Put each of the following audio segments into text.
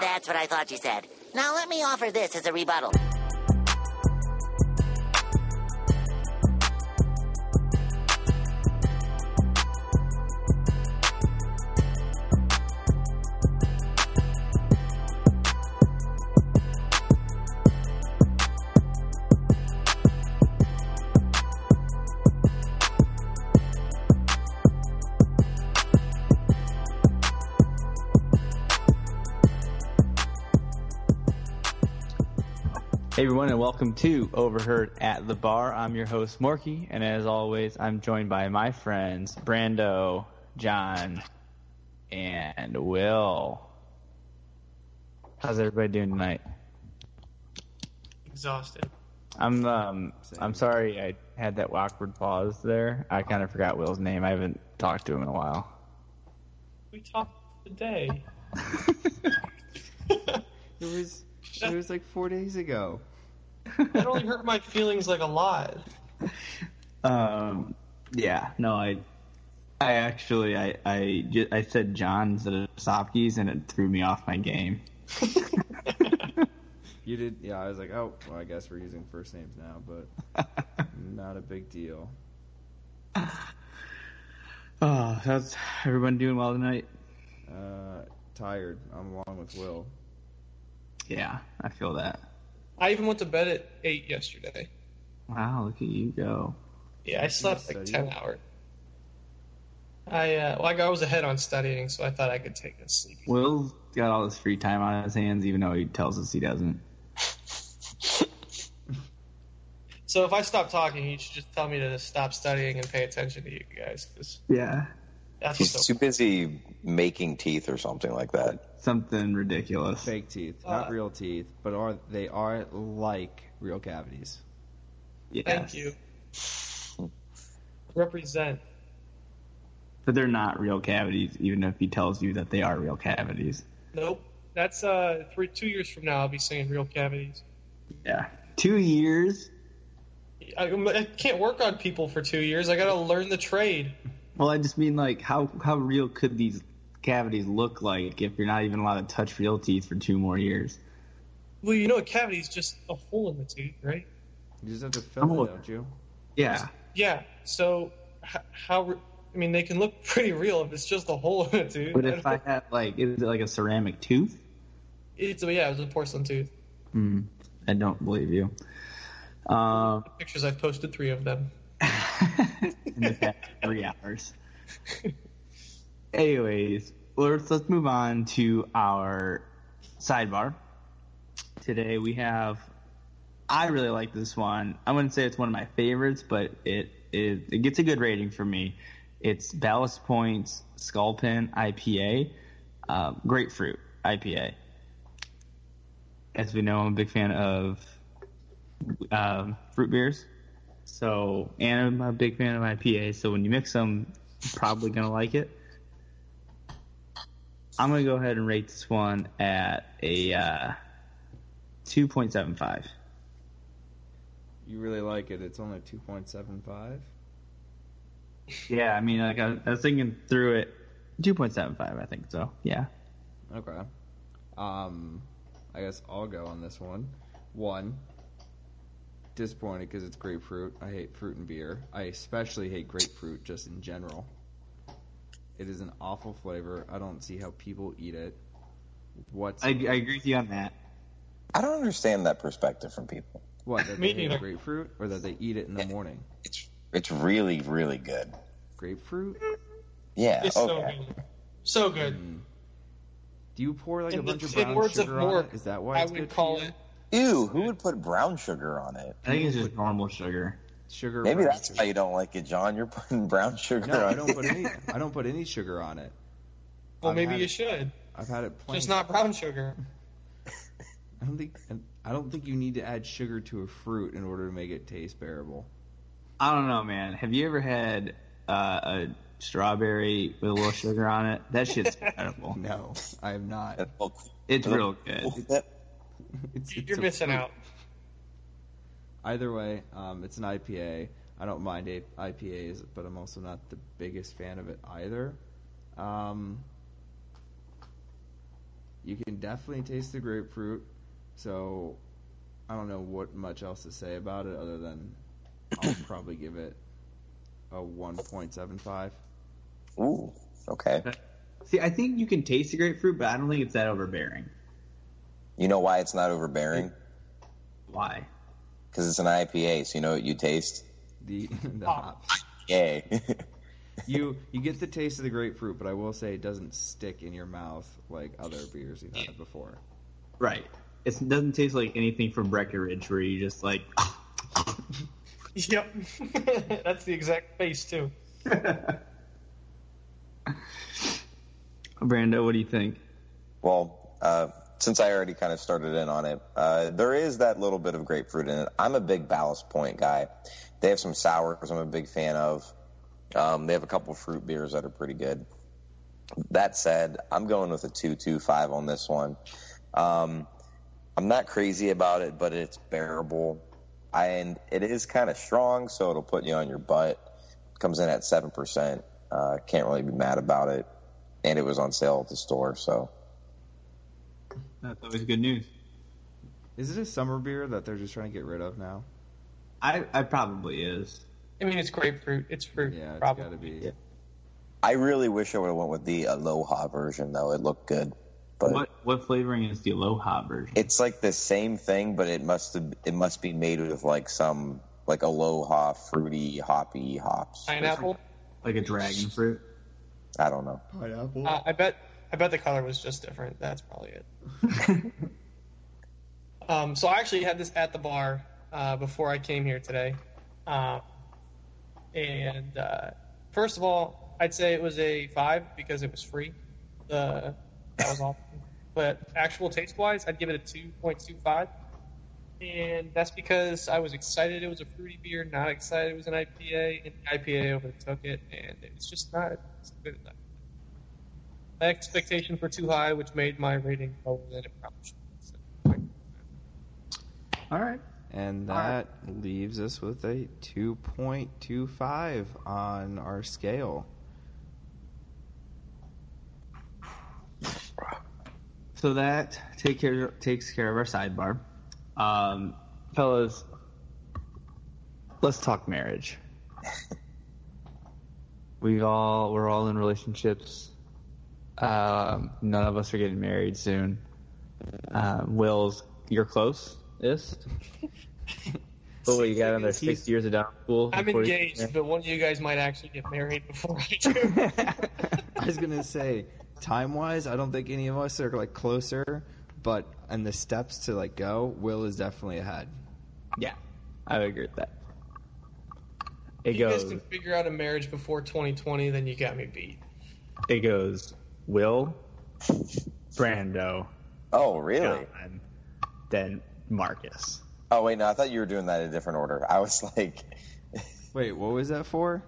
That's what I thought you said. Now let me offer this as a rebuttal. Hey everyone, and welcome to Overheard at the Bar. I'm your host Morky, and as always, I'm joined by my friends Brando, John, and Will. How's everybody doing tonight? Exhausted. I'm um I'm sorry I had that awkward pause there. I kind of forgot Will's name. I haven't talked to him in a while. We talked today. It was it was like four days ago. That only hurt my feelings like a lot. Um, yeah, no, I, I actually, I, I, ju- I said John's at Sopkins and it threw me off my game. You did, yeah. I was like, oh, well, I guess we're using first names now, but not a big deal. Oh, how's everyone doing well tonight? Uh, tired. I'm along with Will. Yeah, I feel that. I even went to bed at eight yesterday. Wow, look at you go. Yeah, I slept like Study. ten hours. I uh, well, I was ahead on studying, so I thought I could take a sleep. Will's got all this free time on his hands, even though he tells us he doesn't. So if I stop talking, you should just tell me to stop studying and pay attention to you guys, because Yeah, that's He's what's too so. busy making teeth or something like that. Something ridiculous. Fake teeth, Uh, not real teeth, but are they are like real cavities. Yeah, Thank you. Represent. but they're not real cavities, even if he tells you that they are real cavities. Nope. That's uh, three two years from now. I'll be saying real cavities. Yeah, two years. I, I can't work on people for two years. I got to learn the trade. Well, I just mean like how how real could these cavities look like if you're not even allowed to touch real teeth for two more years? Well, you know, a cavity is just a hole in the tooth, right? You just have to fill I'm it, a- don't you? Yeah, Yeah. So, h- how? re- I mean, they can look pretty real if it's just a hole in the tooth. but if I had like, is it like a ceramic tooth? it's yeah, it was a porcelain tooth. Hmm, I don't believe you. Um, Pictures I've posted three of them. in the past three hours. Anyways, let's let's move on to our sidebar. Today we have. I really like this one. I wouldn't say it's one of my favorites, but it it, it gets a good rating for me. It's Ballast Point's Sculpin IPA, uh, grapefruit IPA. As we know, I'm a big fan of um, fruit beers. So, and I'm a big fan of IPA. So when you mix them, you're probably gonna like it. I'm gonna go ahead and rate this one at a uh, 2.75. You really like it. It's only two point seven five. Yeah, I mean, like I, I was thinking through it, 2.75. I think so. Yeah. Okay. Um, I guess I'll go on this one. One. Disappointed because it's grapefruit. I hate fruit and beer. I especially hate grapefruit just in general. It is an awful flavor. I don't see how people eat it. What's I, I agree with you on that. I don't understand that perspective from people. what that Me they hate grapefruit or that they eat it in the morning? It's it's really really good. Grapefruit? Yeah. It's so okay. good. So good. Mm. Do you pour like a In the- bunch of in brown words of sugar on Mork, it? Is that why I it's would good call for you? it. Ew, who would put brown sugar on it? I think it's just normal sugar. Sugar? Maybe that's sugar. why you don't like it, John. You're putting brown sugar No, on I don't put any. I don't put any sugar on it. Well, I've maybe you it- should. I've had it plain. Just not brown sugar. I don't think. I don't think you need to add sugar to a fruit in order to make it taste bearable. I don't know, man. Have you ever had uh, a strawberry with a little sugar on it? That shit's incredible. No, I have not. It's real good. It's, You're missing fruit. out. Either way, um, it's an IPA. I don't mind A- IPAs, but I'm also not the biggest fan of it either. Um, You can definitely taste the grapefruit. So I don't know what much else to say about it other than I'll probably give it a 1.75. Ooh, okay. See, I think you can taste the grapefruit, but I don't think it's that overbearing. You know why it's not overbearing? Why? Because it's an IPA, so you know what you taste? The the Oh. hops. Yay. You you get the taste of the grapefruit, but I will say it doesn't stick in your mouth like other beers you've had before. Right. It doesn't taste like anything from Breckenridge where you just like. Yep. That's the exact face too. Brando, what do you think? Well, uh, since I already kind of started in on it, uh, there is that little bit of grapefruit in it. I'm a big Ballast Point guy. They have some sours I'm a big fan of. Um, they have a couple fruit beers that are pretty good. That said, I'm going with a 225 on this one. Um, I'm not crazy about it, but it's bearable. And it is kind of strong, so it'll put you on your butt. Comes in at 7%. Uh, can't really be mad about it. And it was on sale at the store, so. That's always good news. Is it a summer beer that they're just trying to get rid of now? I, I probably is. I mean, it's grapefruit. It's fruit. Yeah, it's probably. got to be. Yeah. I really wish I would have went with the Aloha version though. It looked good, but What what flavoring is the Aloha version? it's like the same thing, but it must have, it must be made with like some like Aloha fruity hoppy hops. Pineapple. like a dragon fruit? I don't know. Pineapple. Uh, I bet. I bet the color was just different. That's probably it. Um, so I actually had this at the bar uh, before I came here today, um, and uh, first of all, I'd say it was a five because it was free. The that was all. But actual taste wise, I'd give it a two point two five, and that's because I was excited it was a fruity beer, not excited it was an IPA, and the IPA overtook it, and it's just not good enough. My expectations were too high, which made my rating lower than it probably should. be. So, All right. And that leaves us with a 2.25 on our scale. So that take care takes care of our sidebar. Um, fellas, let's talk marriage. we all we're all in relationships. Um, none of us are getting married soon. Um, Will's you're close. Is. But what, you got another six years of down school? I'm before you- engaged, but one of you guys might actually get married before I do. I was gonna say, time wise, I don't think any of us are like closer, but and the steps to like go, Will is definitely ahead. yeah, I would agree with that. It If you guys can figure out a marriage before 2020, then you got me beat. It goes. Will, Brando, Oh, really? John, then Marcus. Oh, wait, no, I thought you were doing that in a different order. I was like, Wait, what was that for?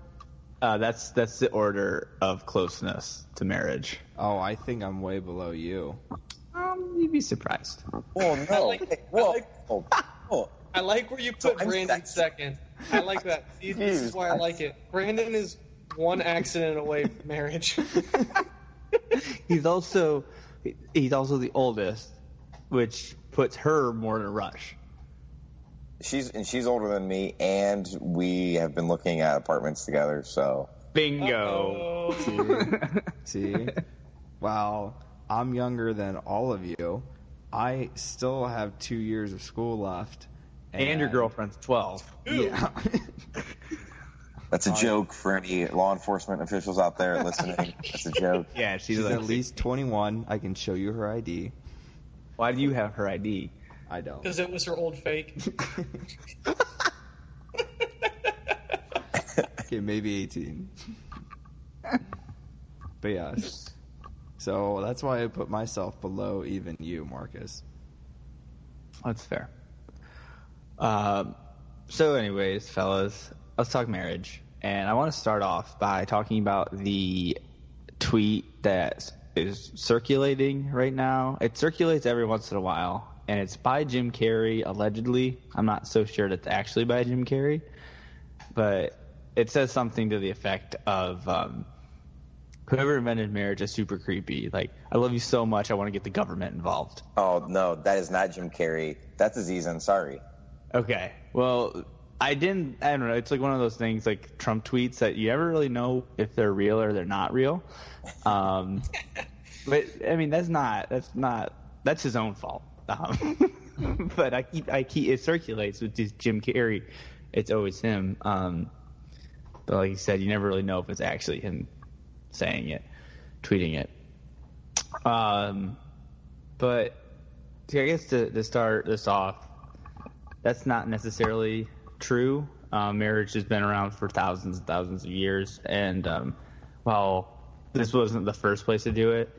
Uh, that's that's the order of closeness to marriage. Oh, I think I'm way below you. Um, you'd be surprised. oh, no. like- Hey, I whoa, like- oh, oh. I like where you put I'm Brandon second. second. I like that. See, this is Jeez. why I like it. Brandon is one accident away from marriage. He's also he's also the oldest, which puts her more in a rush. She's and she's older than me, and we have been looking at apartments together. So Bingo. Uh-oh. See, while I'm younger than all of you, I still have two years of school left. and your girlfriend's twelve. Yeah. that's a joke for any law enforcement officials out there listening. That's a joke. Yeah, she's, She's like, at least 21. I can show you her ID. Why do you have her ID? I don't. Because it was her old fake. Okay, maybe 18. but yes. So that's why I put myself below even you, Marcus. That's fair. Um, so, anyways, fellas, let's talk marriage. And I want to start off by talking about the tweet that is circulating right now. It circulates every once in a while, and it's by Jim Carrey, allegedly. I'm not so sure that it's actually by Jim Carrey, but it says something to the effect of um, whoever invented marriage is super creepy. Like, I love you so much, I want to get the government involved. Oh no, that is not Jim Carrey. That's Aziz Ansari. Okay. Well, I didn't. I don't know. It's like one of those things, like Trump tweets, that you never really know if they're real or they're not real. Um, but I mean, that's not. That's not. That's his own fault. Um, but I keep. I keep. It circulates with just Jim Carrey. It's always him. Um, but like you said, you never really know if it's actually him saying it, tweeting it. Um, but I guess to, to start this off, that's not necessarily true. Um, marriage has been around for thousands and thousands of years, and um, while this wasn't the first place to do it,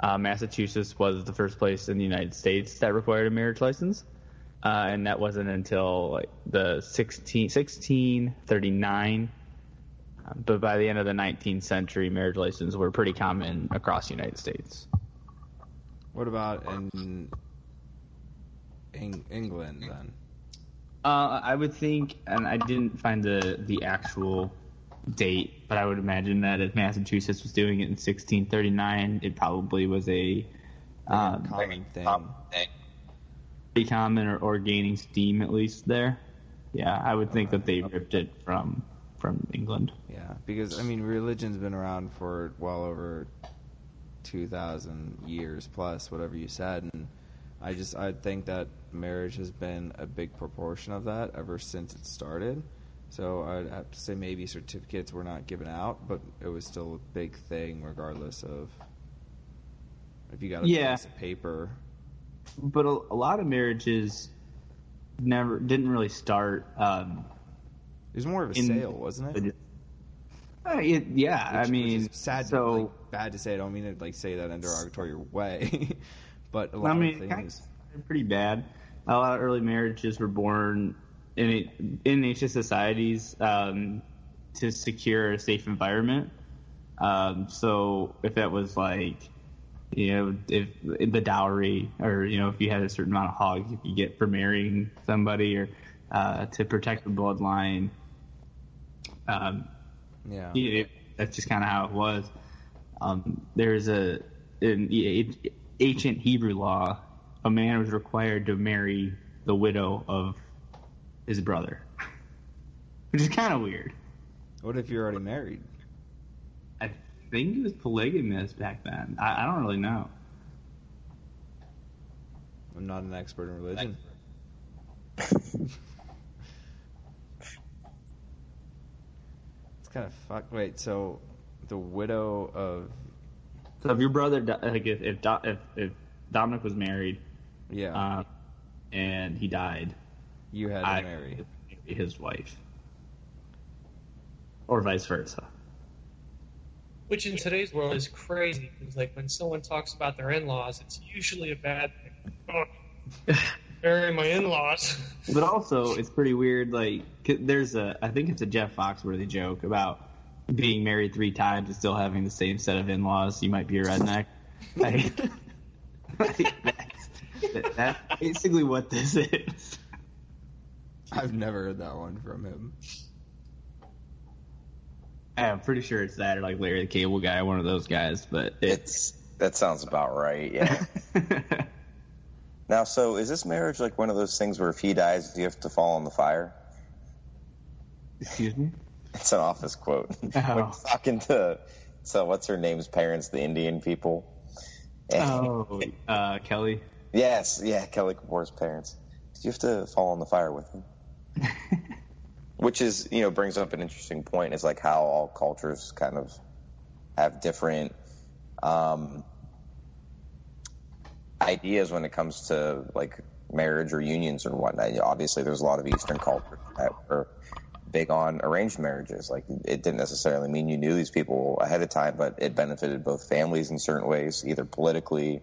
uh, Massachusetts was the first place in the United States that required a marriage license, uh, and that wasn't until like the 16, 1639. Um, but by the end of the 19th century, marriage licenses were pretty common across the United States. What about in, in England then? Uh, I would think, and I didn't find the the actual date, but I would imagine that if Massachusetts was doing it in 1639, it probably was a um, Common thing. Um, pretty common or, or gaining steam at least there. Yeah, I would think that they ripped it from from England. Yeah, because I mean, religion's been around for well over two thousand years plus, whatever you said, and I just I think that marriage has been a big proportion of that ever since it started. So I'd have to say maybe certificates were not given out, but it was still a big thing regardless of if you got a Yeah. piece of paper. But a, a lot of marriages never didn't really start. Um, It was more of a In- sale, wasn't it? uh, it- yeah, I Which- which mean, sad. So like, bad to say. I don't mean to like say that in a derogatory way, but a I lot mean, of things. pretty bad. A lot of early marriages were born in in ancient societies um, to secure a safe environment. Um, so if that was like, you know, if, if the dowry, or you know, if you had a certain amount of hogs you could get for marrying somebody, or uh, to protect the bloodline, um, Yeah. it, that's just kind of how it was. Um, there's a in a- ancient Hebrew law, a man was required to marry the widow of his brother, which is kind of weird. What if you're already married? I think it was polygamous back then. I, I don't really know. I'm not an expert in religion. it's kind of fuck. Wait, so the widow of So if your brother, like if if, if, if Dominic was married, yeah, uh, and he died, you had to I marry. would his wife, or vice versa. Which in today's world is crazy because, like, when someone talks about their in-laws, it's usually a bad thing. Oh, marry my in-laws. But also, it's pretty weird. Like, there's a, I think it's a Jeff Foxworthy joke about being married three times and still having the same set of in-laws. You might be a redneck. Like, like, that's, that- that's basically what this is. I've never heard that one from him. I'm pretty sure it's that or like Larry the Cable Guy, one of those guys. But It's that sounds about right. Yeah. now, so is this marriage like one of those things where if he dies, you have to fall in the fire? excuse me. It's an office quote. When Oh. he's talking to so what's her name's parents, the Indian people. Oh, uh, Kelly. Yes, yeah, Kelly Kapoor's parents. You have to fall in the fire with them. Which is, you know, brings up an interesting point. Is like how all cultures kind of have different um, ideas when it comes to like marriage or unions or whatnot. Obviously, there's a lot of Eastern cultures that were big on arranged marriages. Like it didn't necessarily mean you knew these people ahead of time, but it benefited both families in certain ways, either politically,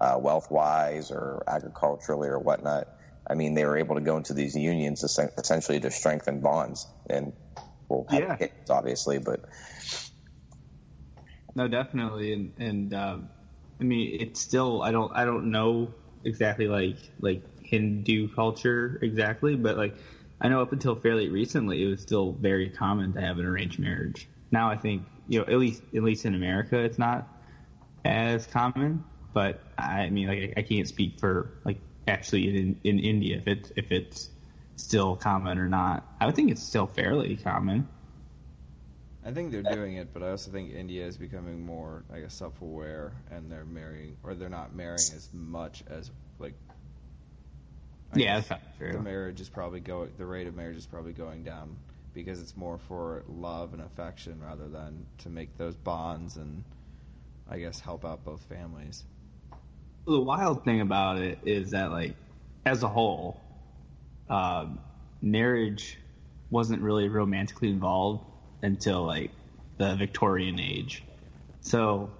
uh, wealth wise, or agriculturally, or whatnot. I mean, they were able to go into these unions essentially to strengthen bonds and well, Yeah. kids, obviously, but No, definitely, and and um, I mean, it's still I don't I don't know exactly like like Hindu culture exactly, but like I know up until fairly recently, it was still very common to have an arranged marriage. Now I think you know at least at least in America it's not as common. But I mean, like I can't speak for like actually in in India if it's if it's still common or not. I would think it's still fairly common. I think they're doing it, but I also think India is becoming more, I guess, self-aware, and they're marrying, or they're not marrying as much as like. I yeah, that's not The marriage is probably going. The rate of marriage is probably going down because it's more for love and affection rather than to make those bonds and, I guess, help out both families. The wild thing about it is that like as a whole um, marriage wasn't really romantically involved until like the victorian age. So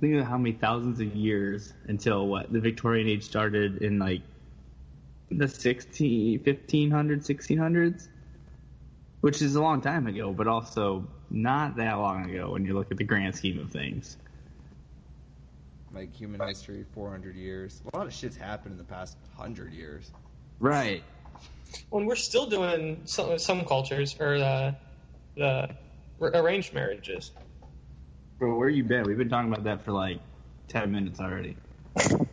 think of how many thousands of years until what the victorian age started in like the 16 1500s 1600s which is a long time ago but also not that long ago when you look at the grand scheme of things Like human history, 400 years. A lot of shit's happened in the past 100 years. right when we're still doing some some cultures or uh, the arranged marriages. Bro, where you been? We've been talking about that for like ten minutes already.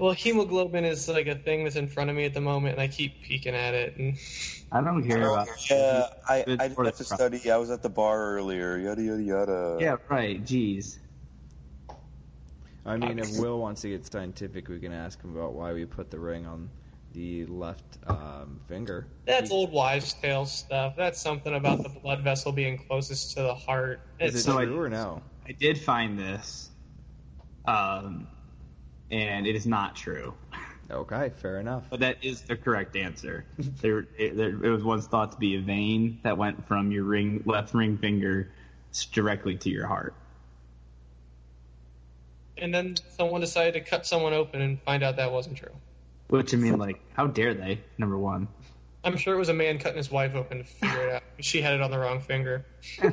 Well, hemoglobin is like a thing that's in front of me at the moment, and I keep peeking at it. And I don't care about. Yeah, I, I didn't have to study. I was at the bar earlier. Yada yada yada. Yeah, right. Jeez. I mean, if Will wants to get scientific, we can ask him about why we put the ring on the left um, finger. that's old wives' tale stuff. That's something about the blood vessel being closest to the heart. Is It's it true or no? I did find this, um, and it is not true. Okay, fair enough. But that is the correct answer. there, it, there, it was once thought to be a vein that went from your ring left ring finger directly to your heart. And then someone decided to cut someone open and find out that wasn't true. Which I mean, like, how dare they? Number one. I'm sure it was a man cutting his wife open to figure it out. She had it on the wrong finger.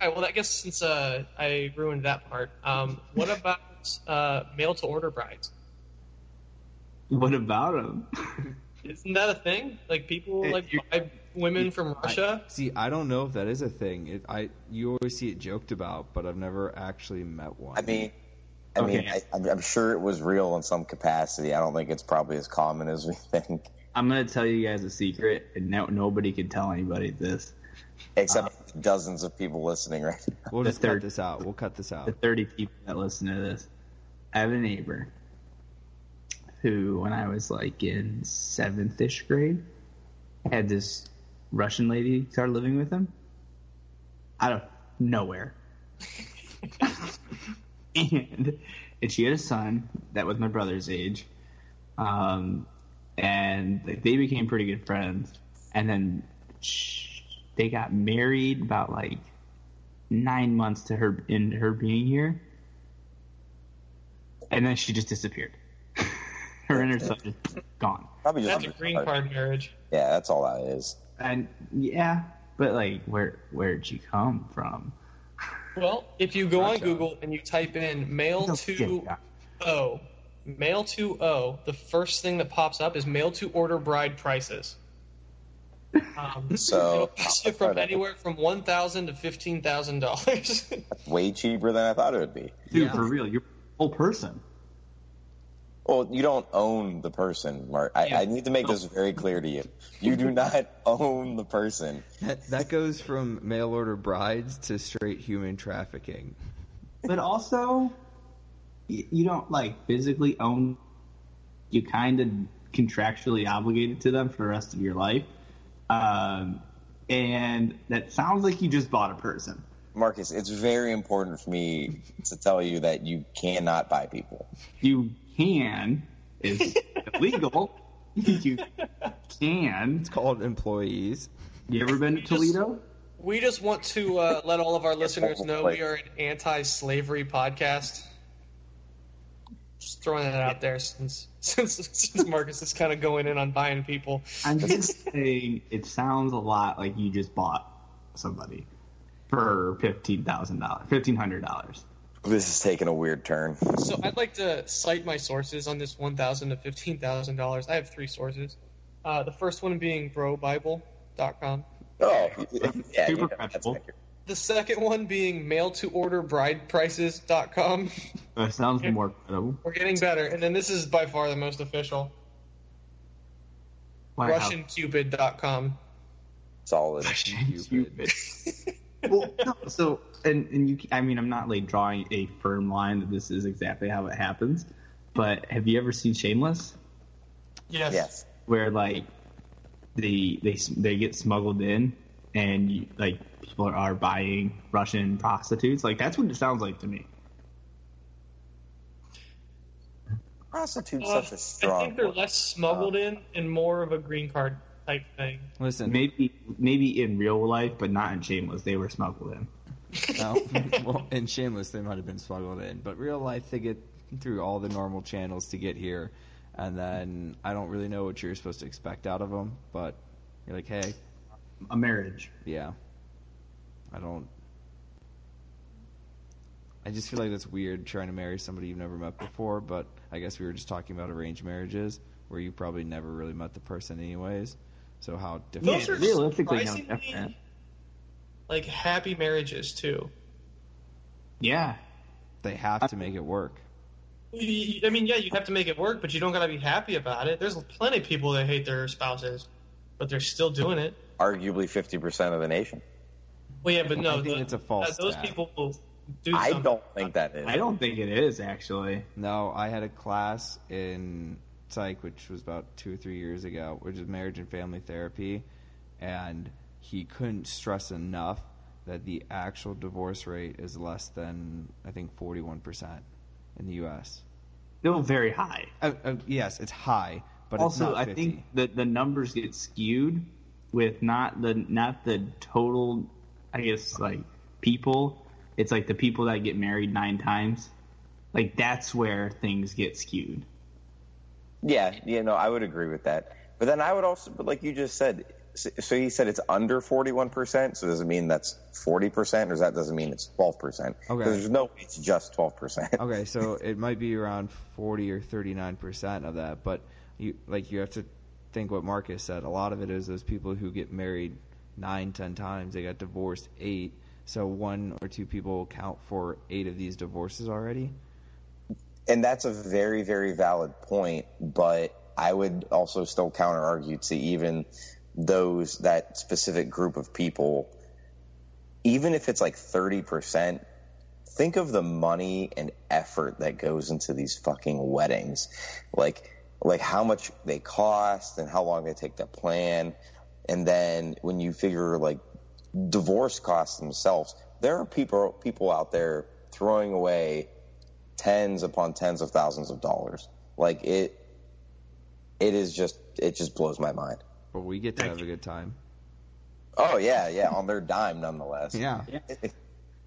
All right, well, I guess since uh, I ruined that part, um, what about uh, mail to order brides? What about them? Isn't that a thing? Like people like buy women from Russia? See, I don't know if that is a thing. It, I you always see it joked about, but I've never actually met one. I mean, I mean, Okay. I, I'm, I'm sure it was real in some capacity. I don't think it's probably as common as we think, I'm gonna tell you guys a secret, and no, nobody can tell anybody this. except uh, dozens of people listening right now. we'll the just cut this out. We'll cut this out. the out. 30 people that listen to this. I have a neighbor who, when I was like in seventh ish grade, had this Russian lady started living with him out of nowhere. and, and she had a son that was my brother's age. Um, and like, they became pretty good friends. And then sh- they got married about like nine months to her in her being here, and then she just disappeared. her and her son is gone. Probably just That's a green card marriage. Yeah, that's all that is. And yeah, but like, where where'd you come from? Well, if you go on Google and you type in mail to. O, mail to O, the first thing that pops up is mail to order bride prices. Um, So- it'll cost from anywhere from one thousand to fifteen thousand dollars. Way cheaper than I thought it would be. Dude, Yeah. for real, you're a whole person. Well, you don't own the person, Mark. I, Yeah. I need to make this very clear to you. You do not own the person. That, that goes from mail order brides to straight human trafficking. But also, you don't like physically own. You kind of contractually obligated to them for the rest of your life, um, and that sounds like you just bought a person. Marcus, it's very important for me to tell you that you cannot buy people. You can is illegal. you can. It's called employees. You ever been to Toledo? we just want to uh, let all of our listeners know we are an anti-slavery podcast. Just throwing that out there since since since Marcus is kind of going in on buying people. I'm just saying it sounds a lot like you just bought somebody for fifteen thousand dollars, fifteen hundred dollars. This is taking a weird turn. So I'd like to cite my sources on this one thousand to fifteen thousand dollars. I have three sources. Uh, the first one being brobible.com. Oh, yeah, Super you know, credible. The second one being mail to order bride prices.com. That sounds more credible. We're getting better. And then this is by far the most official. Wow. RussianCupid.com. solid. Stupid. well, no, so and and you, I mean, I'm not like drawing a firm line that this is exactly how it happens, but have you ever seen Shameless, Yes. Yes. where like the they they get smuggled in and you, like people are, are buying Russian prostitutes? Like that's what it sounds like to me. Prostitute's Uh, such a I strong think they're word. less smuggled in and more of a green card type thing. Listen, Maybe maybe in real life, but not in Shameless. They were smuggled in. No, well, in Shameless they might have been smuggled in, but real life they get through all the normal channels to get here, and then I don't really know what you're supposed to expect out of them, but you're like, hey, A marriage. yeah, I don't. I just feel like that's weird trying to marry somebody you've never met before, but I guess we were just talking about arranged marriages where you probably never really met the person anyways. So how different? Those Yeah, are realistically, no different. Like happy marriages too. Yeah, they have to make it work. You- I mean, yeah, you have to make it work, but you don't gotta be happy about it. There's plenty of people that hate their spouses, but they're still doing it. Arguably 50% of the nation. Well, yeah, but no, I think the- it's a false uh, those stat. people will do I don't think that is. I don't think it is actually. No, I had a class in psych, which was about two or three years ago, which is marriage and family therapy, and he couldn't stress enough that the actual divorce rate is less than I think forty one percent in the U.S. Still very high. Uh, uh, yes, it's high, but also, it's not I think that the numbers get skewed with not the not the total. I guess like people. It's like the people that get married nine times. Like that's where things get skewed. Yeah, you know, I would agree with that. But then I would also, but like you just said, so he said it's under 41%, so does it mean that's 40%, or does that doesn't mean it's 12%? Okay. There's no way it's just 12%. Okay, so it might be around forty or thirty nine percent of that, but you like you have to think what Marcus said. A lot of it is those people who get married nine, ten times. They got divorced eight, so one or two people count for eight of these divorces already. And that's a very, very valid point, but I would also still counter argue to even those, that specific group of people, even if it's like 30%, think of the money and effort that goes into these fucking weddings. Like, like how much they cost and how long they take to plan. And then when you figure like divorce costs themselves, there are people, people out there throwing away tens upon tens of thousands of dollars. Like it, it is just, it just blows my mind. But we get to have a good time. Oh yeah, yeah, on their dime nonetheless. Yeah, Yeah.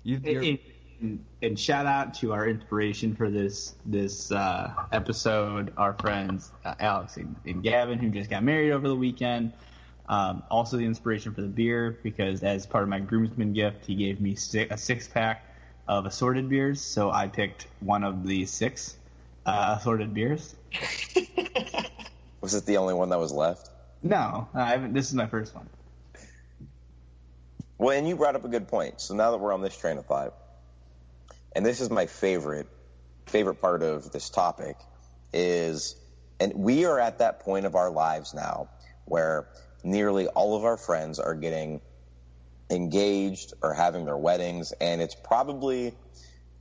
you, And, and, and shout out to our inspiration for this this uh, episode, our friends uh, Alex and, and Gavin, who just got married over the weekend. Um, also, the inspiration for the beer because as part of my groomsman gift, he gave me si- a six pack of assorted beers. So I picked one of the six uh, assorted beers. Was it the only one that was left? No, I haven't. This is my first one. Well, and you brought up a good point. So now that we're on this train of thought, and this is my favorite favorite part of this topic is, and we are at that point of our lives now where nearly all of our friends are getting engaged or having their weddings, and it's probably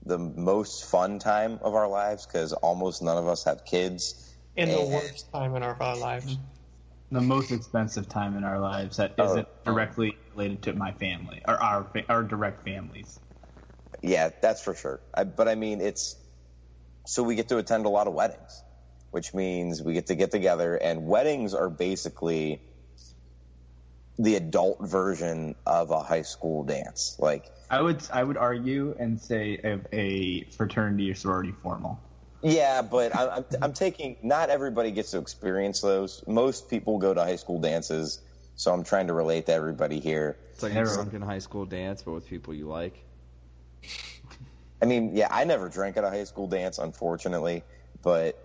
the most fun time of our lives because almost none of us have kids. in the worst time in our lives. The most expensive time in our lives that Oh. isn't directly related to my family or our our direct families. Yeah, that's for sure. I, but I mean, it's so we get to attend a lot of weddings, which means we get to get together, and weddings are basically the adult version of a high school dance. Like, I would I would argue and say a, a fraternity or sorority formal. Yeah, but I'm, I'm, I'm taking. Not everybody gets to experience those. Most people go to high school dances, so I'm trying to relate to everybody here. it's like a Never- drunken high school dance, but with people you like. I mean, yeah, I never drank at a high school dance, unfortunately, but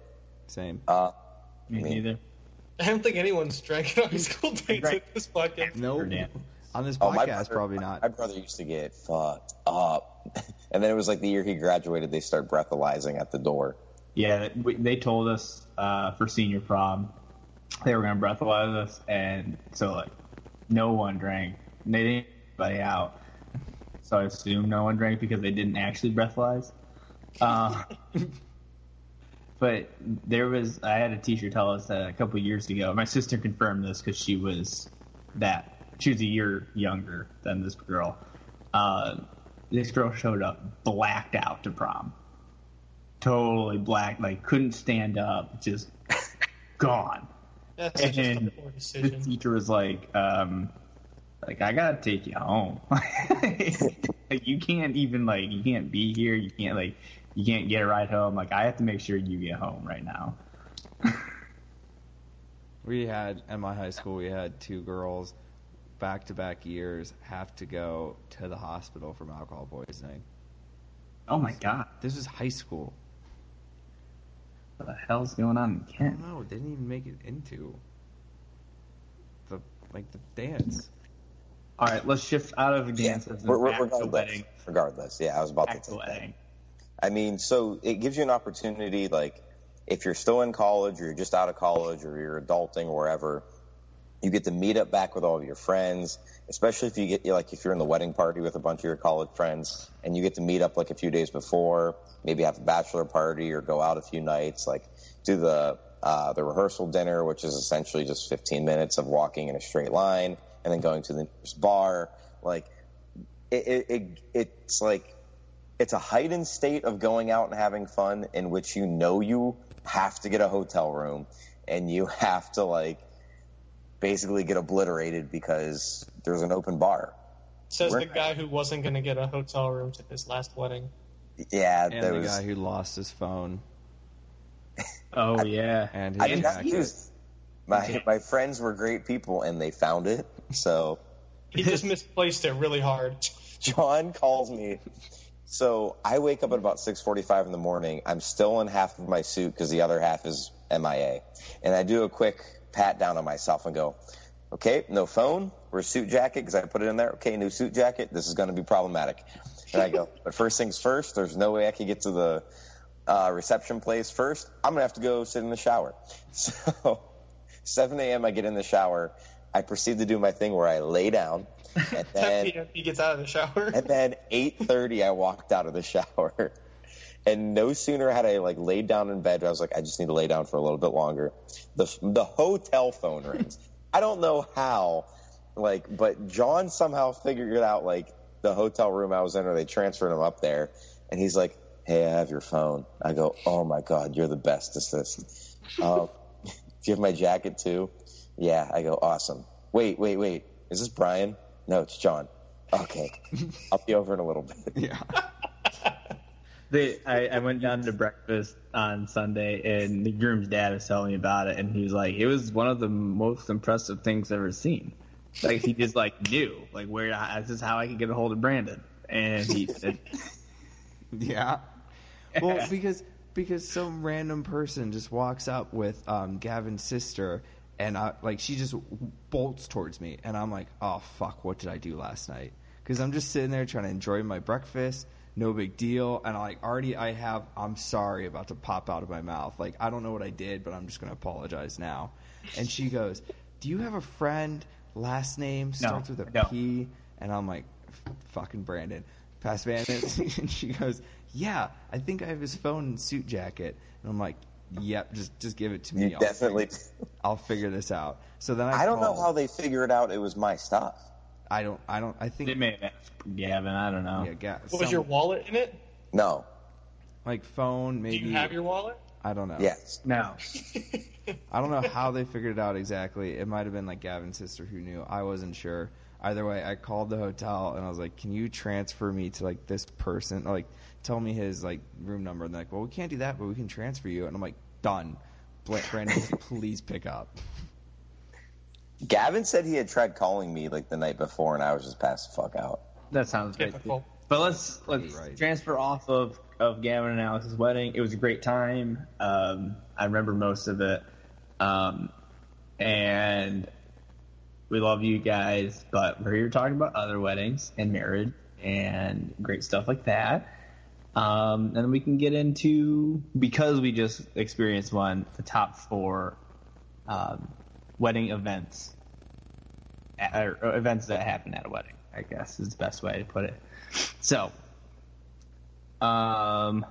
Same. uh, Me I mean- neither. I don't think anyone's drank at high school dance Right. at this podcast. No. Dan. On this oh, my podcast, brother, probably not. My brother used to get fucked up, and then it was like the year he graduated, they start breathalyzing at the door. Yeah, they told us uh, for senior prom they were going to breathalyze us, and so like no one drank. And they didn't anybody out, so I assume no one drank because they didn't actually breathalyze. Uh, but there was I had a teacher tell us that a couple years ago. My sister confirmed this because she was that she was a year younger than this girl. Uh, this girl showed up blacked out to prom totally black, like couldn't stand up, just gone. That's just a And poor the teacher was like, um, like I gotta take you home. like you can't even like you can't be here. You can't like you can't get a ride home. Like I have to make sure you get home right now. We had at my high school, we had two girls, back to back years, have to go to the hospital from alcohol poisoning. Oh my god, This is high school. what the hell's going on in I Kent? don't know. Didn't even make it into the like the dance. All right, let's shift out of dances We're, we're, regardless, regardless, yeah, I was about Back to to say I mean, so it gives you an opportunity, like if you're still in college or you're just out of college or you're adulting or wherever, you get to meet up back with all of your friends, especially if you get like if you're in the wedding party with a bunch of your college friends and you get to meet up like a few days before, maybe have a bachelor party or go out a few nights, like do the uh, the rehearsal dinner, which is essentially just 15 minutes of walking in a straight line and then going to the nearest bar. Like it, it, it it's like it's a heightened state of going out and having fun in which you know you have to get a hotel room and you have to like basically get obliterated because there's an open bar. Says We're- the guy who wasn't going to get a hotel room to his last wedding. Yeah, And there the was. guy who lost his phone Oh yeah. and his I mean, jacket. he was, my my friends were great people and they found it. So He just misplaced it really hard. John calls me. So I wake up at about 6:45 in the morning. I'm still in half of my suit because the other half is MIA, and I do a quick pat down on myself and go, "Okay, no phone. We're suit jacket because I put it in there. Okay, new suit jacket. This is going to be problematic." And I go, "But first things first. There's no way I can get to the uh, reception place first. I'm gonna have to go sit in the shower." So 7 a.m. I get in the shower. I proceed to do my thing where I lay down, and then he gets out of the shower. and then 8:30 I walked out of the shower. And no sooner had I like laid down in bed, I was like, I just need to lay down for a little bit longer. The the hotel phone rings. I don't know how, like, but John somehow figured out like the hotel room I was in, or they transferred him up there, and he's like, Hey, I have your phone. I go, Oh my god, you're the best assistant. Um, do you have my jacket too? Yeah. I go, Awesome. Wait, wait, wait. Is this Brian? No, it's John. Okay. I'll be over in a little bit. yeah. They, I, I went down to breakfast on Sunday, and the groom's dad was telling me about it, and he was like, "It was one of the most impressive things I've ever seen." Like he just like knew, like where this is how I could get a hold of Brandon, and he said, Yeah. Well, because because some random person just walks up with um, Gavin's sister, and I, like she just bolts towards me, and I'm like, oh fuck, what did I do last night? Because I'm just sitting there trying to enjoy my breakfast, no big deal, and I like already I have I'm sorry about to pop out of my mouth. Like I don't know what I did, but I'm just gonna apologize now. And she goes, "Do you have a friend? Last name starts with a I P?" And I'm like, fucking Brandon. Past Bandit. and she goes, yeah, I think I have his phone and suit jacket. And I'm like, yep, just just give it to me. You I'll definitely. Figure, I'll figure this out. So then I I don't know how they figured it out it was my stuff. I don't. I don't. I think. "They may have asked Gavin. I don't know." Yeah, ga- What was some- your wallet in it? No. like phone? maybe. Do Maybe. you have your wallet? I don't know. Yes. No. I don't know how they figured it out exactly. It might have been like Gavin's sister who knew. I wasn't sure. Either way, I called the hotel and I was like, "Can you transfer me to like this person? Or, like, tell me his like room number." And they're like, "Well, we can't do that, but we can transfer you." And I'm like, "Done." Bla- Brandon, please pick up. Gavin said he had tried calling me like the night before, and I was just passed the fuck out. That sounds right. Typical. But let's let's Right. transfer off of of Gavin and Alex's wedding. It was a great time. Um, I remember most of it, um, and we love you guys. But we're here talking about other weddings and marriage and great stuff like that. Um, and we can get into because we just experienced one the top four um, wedding events or or events that happen at a wedding. I guess is the best way to put it. So, um,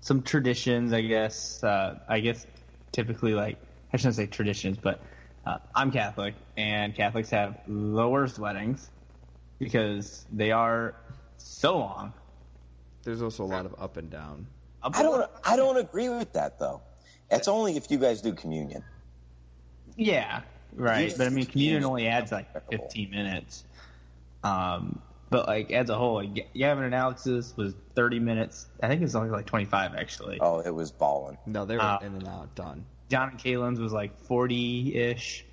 some traditions, I guess. Uh, I guess typically, like I shouldn't say traditions, but uh, I'm Catholic, and Catholics have the worst weddings because they are so long. There's also a lot of up and down. I don't. I don't agree with that though. It's only if you guys do communion. Yeah, right. Yeah. But I mean, communion only adds like 15 minutes. Um, but like as a whole, like Gavin and Alex's was 30 minutes. I think it was only like 25 actually. Oh, it was balling. No, they were Uh, in and out, done. John and Kaylin's was like 40 ish.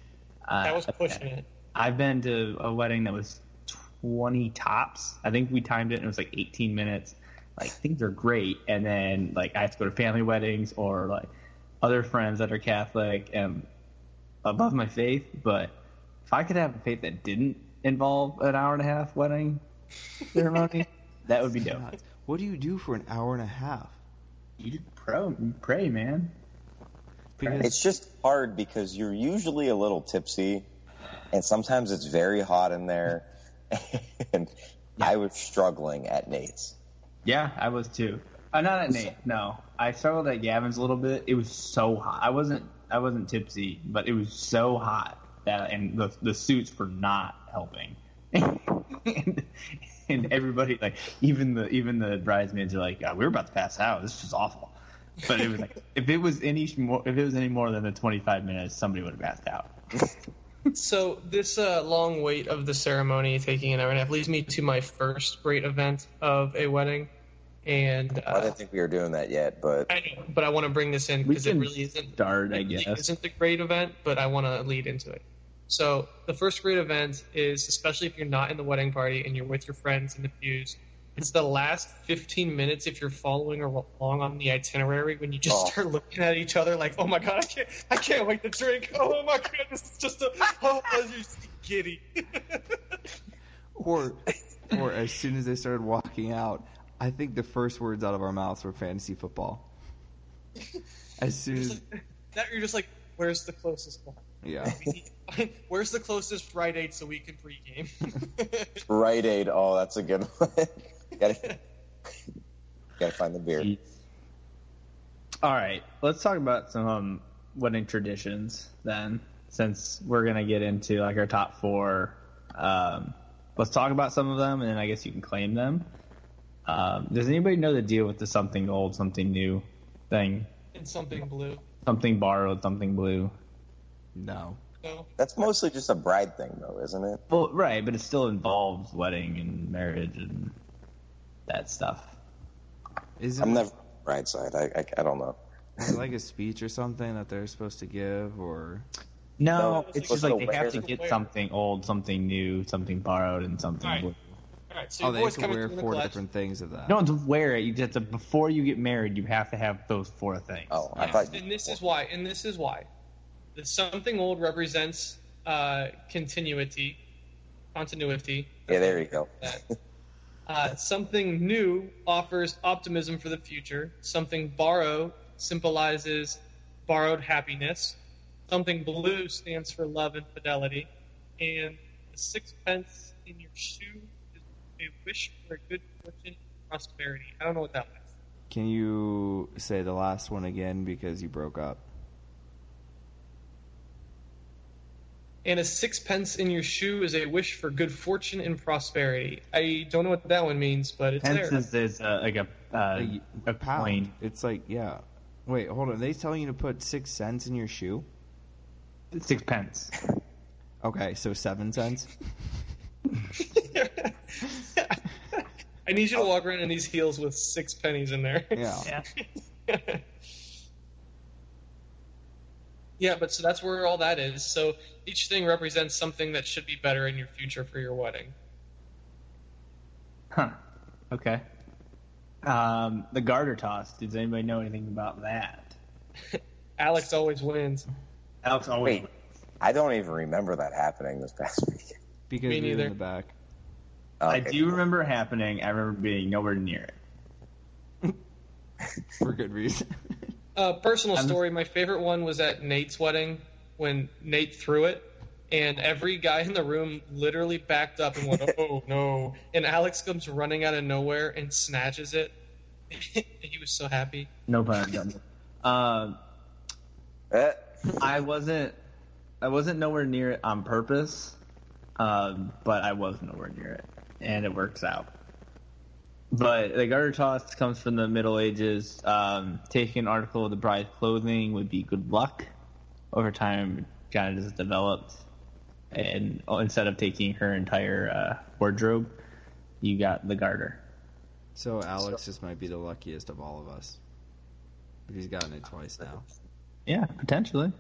Uh, That was pushing it. I've been to a wedding that was 20 tops. I think we timed it and it was like 18 minutes. Like things are great, and then like I have to go to family weddings or like other friends that are Catholic and above my faith. But if I could have a faith that didn't involve an hour and a half wedding ceremony, that would be dope. God, what do you do for an hour and a half? You just pray, pray, man. Because It's just hard because you're usually a little tipsy, and sometimes it's very hot in there. and I was struggling at Nate's. Yeah, I was too. Uh, not at Nate. No, I struggled at Gavin's a little bit. It was so hot. I wasn't. I wasn't tipsy, but it was so hot that, and the the suits were not helping. and, and everybody, like even the even the bridesmaids are like, "God, we were about to pass out. This is awful. But it was like, if it was any more, if it was any more than the 25 minutes, somebody would have passed out. So this uh, long wait of the ceremony taking an hour and a half leads me to my first great event of a wedding, and I uh, didn't think we were doing that yet, but I know, but I want to bring this in because it really isn't start, I it really guess. isn't the great event, but I want to lead into it. So the first great event is, especially if you're not in the wedding party and you're with your friends in the pews, it's the last 15 minutes if you're following along on the itinerary when you just Oh. start looking at each other like, oh my god, I can't, I can't wait to drink. Oh my god, this is just a, oh, you're just giddy. or or as soon as they started walking out, I think the first words out of our mouths were fantasy football. As soon as that you're just like, where's the closest one? yeah, We need to find- Where's the closest Rite Aid so we can pregame? Rite Aid. Oh, that's a good one. gotta, gotta find the beer. All right, let's talk about some um, wedding traditions then, since we're gonna get into like our top four. Um, let's talk about some of them, and then I guess you can claim them. Um, does anybody know the deal with the something old, something new thing? and something blue. Something borrowed, something blue. no. No. That's mostly just a bride thing, though, isn't it? Well, right, but it still involves wedding and marriage and that stuff. Is it, I'm never bride side. I, I, I don't know. is it like a speech or something that they're supposed to give, or No, No, it's it's just like like they have to wear- get something old, something new, something borrowed, and something Alright. Blue. All right, so oh, they boy's have to wear through four clutch. different things of that? You don't to wear it. You just have to, before you get married, you have to have those four things. Oh, I Yes, thought. and this is why. And this is why. The something old represents uh, continuity, continuity. Yeah, there you go. That. Uh, something new offers optimism for the future. Something borrowed symbolizes borrowed happiness. Something blue stands for love and fidelity. And the sixpence in your shoe is a wish for good fortune and prosperity. I don't know what that was. Can you say the last one again because you broke up? And a sixpence in your shoe is a wish for good fortune and prosperity. I don't know what that one means, but it's Pence there. is, is uh, like a uh, A, a pound. coin. It's like yeah. Wait, hold on. Are they telling you to put six cents in your shoe? Six pence. Okay, so seven cents. I need you to walk around in these heels with six pennies in there. Yeah. Yeah. Yeah, but so that's where all that is. So each thing represents something that should be better in your future for your wedding. Huh. Okay. Um, the garter toss. Does anybody know anything about that? Alex always wins. Alex always. Wait, I don't even remember that happening this past week. Because Me we were in neither. the back. I do remember it happening. I remember being nowhere near it. For good reason. Uh, personal I'm- story. My favorite one was at Nate's wedding when Nate threw it, and every guy in the room literally backed up and went, "Oh no!" And Alex comes running out of nowhere and snatches it. he was so happy. No pun intended. um, Eh, I wasn't. I wasn't nowhere near it on purpose, um, but I was nowhere near it, and it works out. But the garter toss comes from the Middle Ages. Um, taking an article of the bride's clothing would be good luck. Over time, it kind of just developed, and oh, instead of taking her entire uh, wardrobe, you got the garter. So Alex just might be the luckiest of all of us. He's gotten it twice now. Yeah, potentially.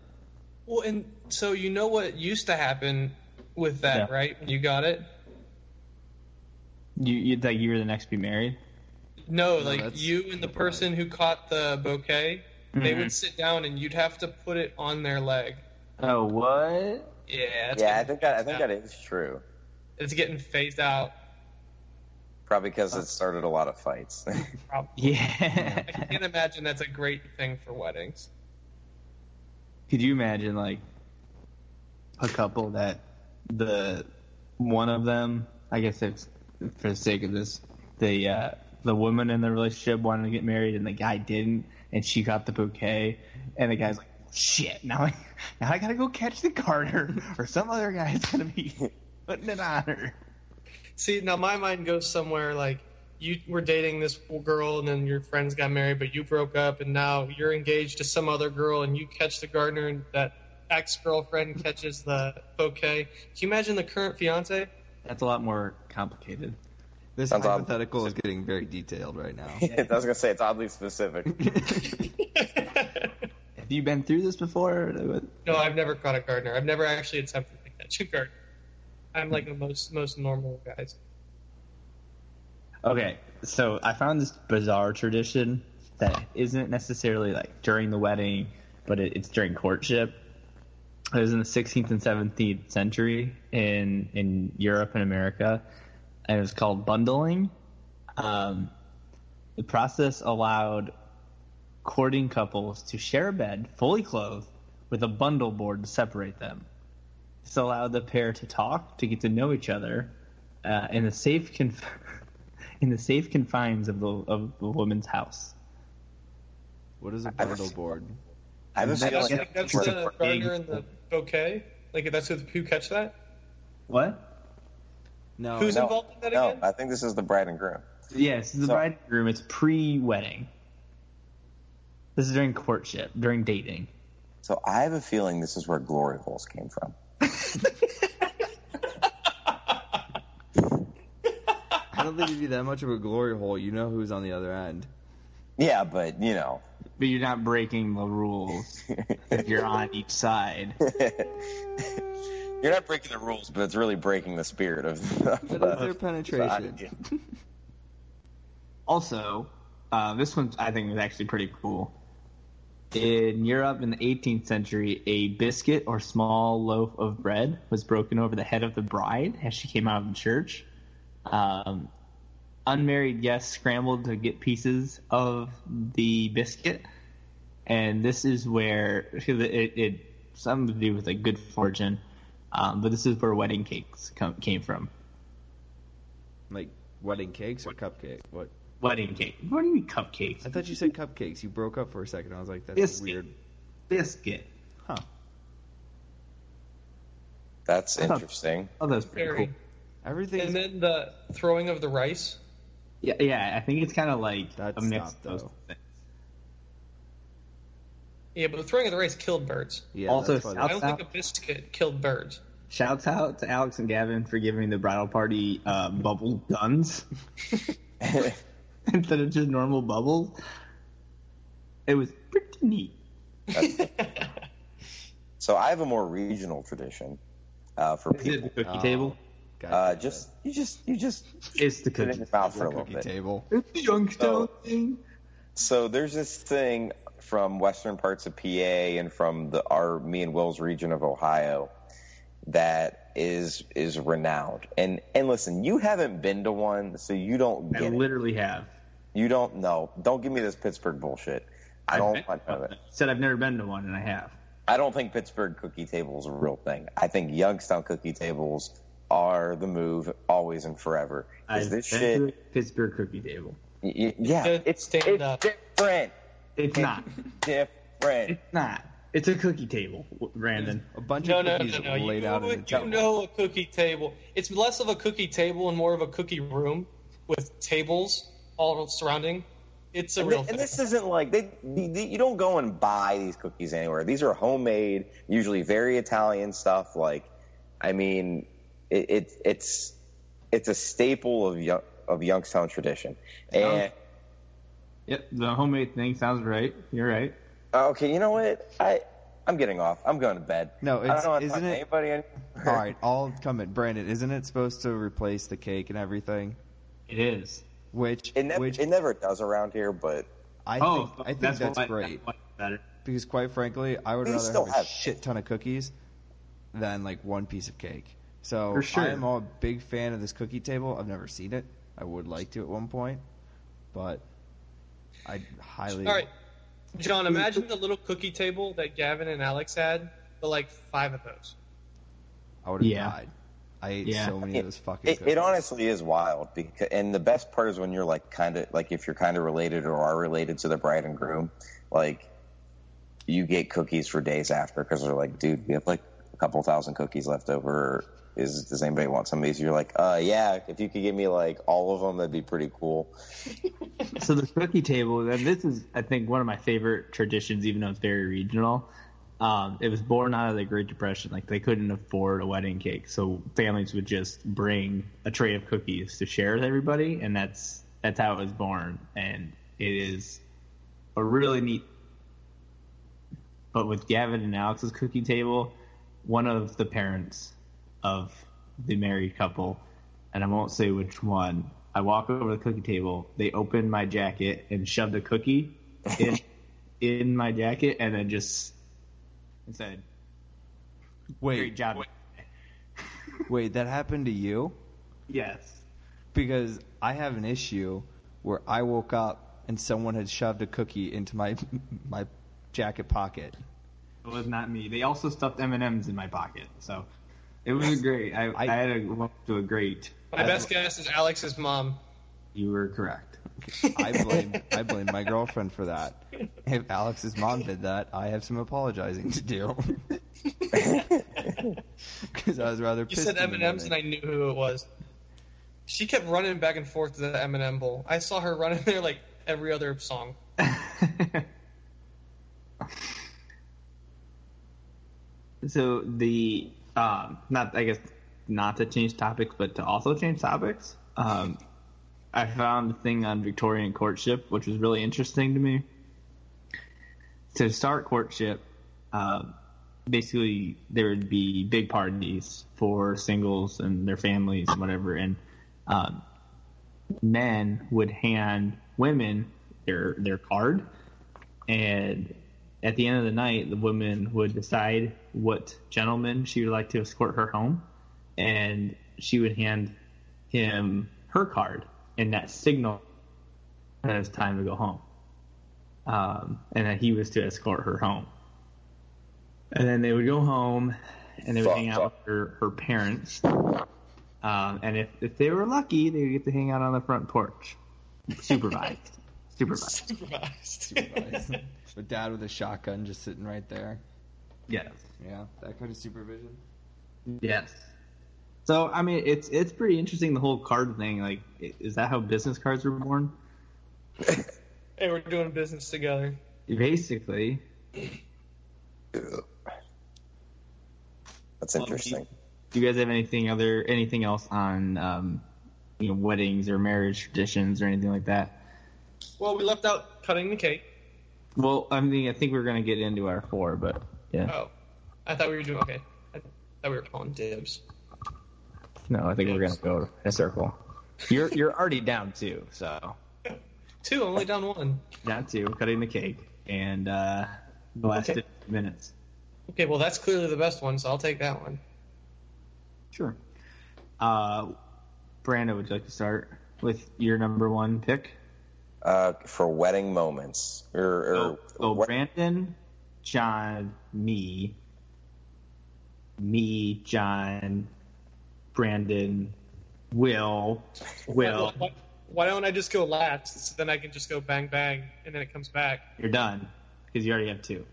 Well, and so you know what used to happen with that, Yeah. right? When you got it. You you like you were the next to be married. No, No, like that's you and the the person who caught the bouquet, they Mhm. would sit down and you'd have to put it on their leg. Oh, what? Yeah, it's yeah, I think that I think out. that is true. it's getting phased out. Probably because it started a lot of fights. Yeah. I can't imagine that's a great thing for weddings. Could you imagine like a couple that the one of them, I guess it's for the sake of this, the uh, the woman in the relationship wanted to get married and the guy didn't, and she got the bouquet, and the guy's like, "Shit, now I now I gotta go catch the garter, or some other guy's gonna be putting it on her." See, now my mind goes somewhere like you were dating this girl and then your friends got married, but you broke up and now you're engaged to some other girl and you catch the gardener that ex girlfriend catches the bouquet. Can you imagine the current fiance? That's a lot more complicated. This Sounds odd. hypothetical is getting very detailed right now. I was gonna say it's oddly specific. Have you been through this before? No, I've never caught a gardener. I've never actually attempted to catch a gardener. I'm like the most most normal guys. Okay, so I found this bizarre tradition that isn't necessarily like during the wedding, but it, it's during courtship. It was in the 16th and 17th century in in Europe and America, and it was called bundling. Um, the process allowed courting couples to share a bed, fully clothed, with a bundle board to separate them. This allowed the pair to talk, to get to know each other, uh, in the safe conf- in the safe confines of the of the woman's house. What is a I have a bundle board? I have a That- I feeling don't that's It's the a- gardener and the bouquet. Like that's who, who catch that? What? No, Who's no, involved in that no, again? I think this is the bride and groom. Yes, the So- bride and groom. It's pre-wedding. This is during courtship, during dating. So I have a feeling this is where glory holes came from. I don't think it'd be that much of a glory hole. You know who's on the other end. Yeah, but you know, But you're not breaking the rules. if you're on each side. you're not breaking the rules, but it's really breaking the spirit of. of But the- is there penetration? the- Also, uh, this one I think is actually pretty cool. In Europe in the 18th century, a biscuit or small loaf of bread was broken over the head of the bride as she came out of the church. Um, unmarried guests scrambled to get pieces of the biscuit, and this is where it, it something to do with like good fortune. Um, but this is where wedding cakes come, came from. Like wedding cakes or cupcake? What? Wedding cake. What do you mean cupcakes? I thought you said cupcakes. You broke up for a second. I was like, that's Biscuit. weird. biscuit. Huh. That's interesting. Oh, that's pretty Very. cool. Everything. And then the throwing of the rice. Yeah, yeah. I think it's kind of like That's a mix not, of those things. Yeah, but the throwing of the rice killed birds. yeah, also that's I don't think a biscuit killed birds. Shouts out to Alex and Gavin for giving the bridal party uh, bubble guns instead of just normal bubbles. It was pretty neat. so I have a more regional tradition uh, for Is it the people. cookie Oh. table? God Uh, just you just you just It's the put it cookie. mouth The for a little cookie bit. table. It's the Youngstown Oh. thing. So there's this thing from western parts of PA and from the our me and Will's region of Ohio that is is renowned. And and listen, you haven't been to one, so you don't I get it. literally have. You don't know. Don't give me this Pittsburgh bullshit. I I've don't want none of it. Said I've never been to one, and I have. I don't think Pittsburgh cookie table is a real thing. I think Youngstown cookie tables are the move always and forever. Is I've this been shit? to a Pittsburgh cookie table. y- y- yeah, Good it's, stand it's up. different. It's not. Different. It's not. It's a cookie table, Brandon. A bunch No, of no, cookies no, no. laid You, out in a you table. know a cookie table. It's less of a cookie table and more of a cookie room with tables all surrounding. It's a And, real thi- thing. and this isn't like they, they, you don't go and buy these cookies anywhere. These are homemade, usually very Italian stuff. Like, I mean, it, it it's it's a staple of Young, of Youngstown tradition. And Yep, the homemade thing sounds right. You're right. okay, you know what? I I'm getting off. I'm going to bed. No, I it's- don't want isn't talk to it- anybody anymore. All right, I'll come in. Brandon, isn't it supposed to replace the cake and everything? It is. Which It Which, never which it never does around here, but I oh, think, I think that's, why- great. why it's better. Because quite frankly, I would We rather still have a have- shit ton of cookies than like one piece of cake. So For sure. I am a big fan of this cookie table. I've never seen it. I would like to at one point, but I highly. All right, John. Imagine the little cookie table that Gavin and Alex had, but like five of those. I would have Yeah. died. I ate Yeah. so many of those fucking. It, cookies. it honestly is wild because, and the best part is when you're like kind of like if you're kind of related or are related to the bride and groom, like you get cookies for days after because they're like, dude, we have like a couple thousand cookies left over. Is does anybody want some of these? You're like, uh, yeah. If you could give me like all of them, that'd be pretty cool. So the cookie table, and this is, I think, one of my favorite traditions, even though it's very regional. Um, it was born out of the Great Depression. Like they couldn't afford a wedding cake, so families would just bring a tray of cookies to share with everybody, and that's that's how it was born. And it is a really neat. But with Gavin and Alex's cookie table, one of the parents of the married couple, and I won't say which one. I walk over to the cookie table. They open my jacket and shoved a cookie in in my jacket, and then just said, wait, "Great job." wait, that happened to you? Yes. Because I have an issue where I woke up and someone had shoved a cookie into my my jacket pocket. It was not me. They also stuffed M and M's in my pocket, so it was great. I, I, I- had to go to a great. My best guess is Alex's mom. You were correct. I blame I blame my girlfriend for that. If Alex's mom did that, I have some apologizing to do. Because I was rather You pissed. said M and M's, and. I knew who it was. She kept running back and forth to the M and M bowl. I saw her running there like every other song. so the um, not I guess not to change topics, but to also change topics. Um, I found a thing on Victorian courtship, which was really interesting to me. To start courtship, um, basically there would be big parties for singles and their families and whatever, and um, men would hand women their their card, and at the end of the night, the woman would decide what gentleman she would like to escort her home, and she would hand him her card, and that signal that it was time to go home, um, and that he was to escort her home. And then they would go home, and they would hang out with her, her parents. Um, and if, if they were lucky, they would get to hang out on the front porch, supervised, supervised. Supervised. With dad with a shotgun just sitting right there. Yes. Yeah, that kind of supervision. Yes. So I mean, it's it's pretty interesting the whole card thing. Like, is that how business cards were born? hey, we're doing business together. Basically. That's interesting. Do you guys have anything other anything else on um, you know weddings or marriage traditions or anything like that? Well, we left out cutting the cake. Well, I mean, I think we're gonna get into our four, but yeah. Oh, I thought we were doing okay. I thought we were calling dibs. No, I think we're gonna go in a circle. You're you're already down two, so Two, only down one. down two. Cutting the cake, and uh, the last Okay. minutes. Okay, well that's clearly the best one, so I'll take that one. Sure. Uh, Brando, would you like to start with your number one pick? Uh, for wedding moments. Or, or So, so wed- Brandon, John, me, me, John, Brandon, Will, Will. Why, why don't I just go last? So then I can just go bang bang, and then it comes back. You're done because you already have two.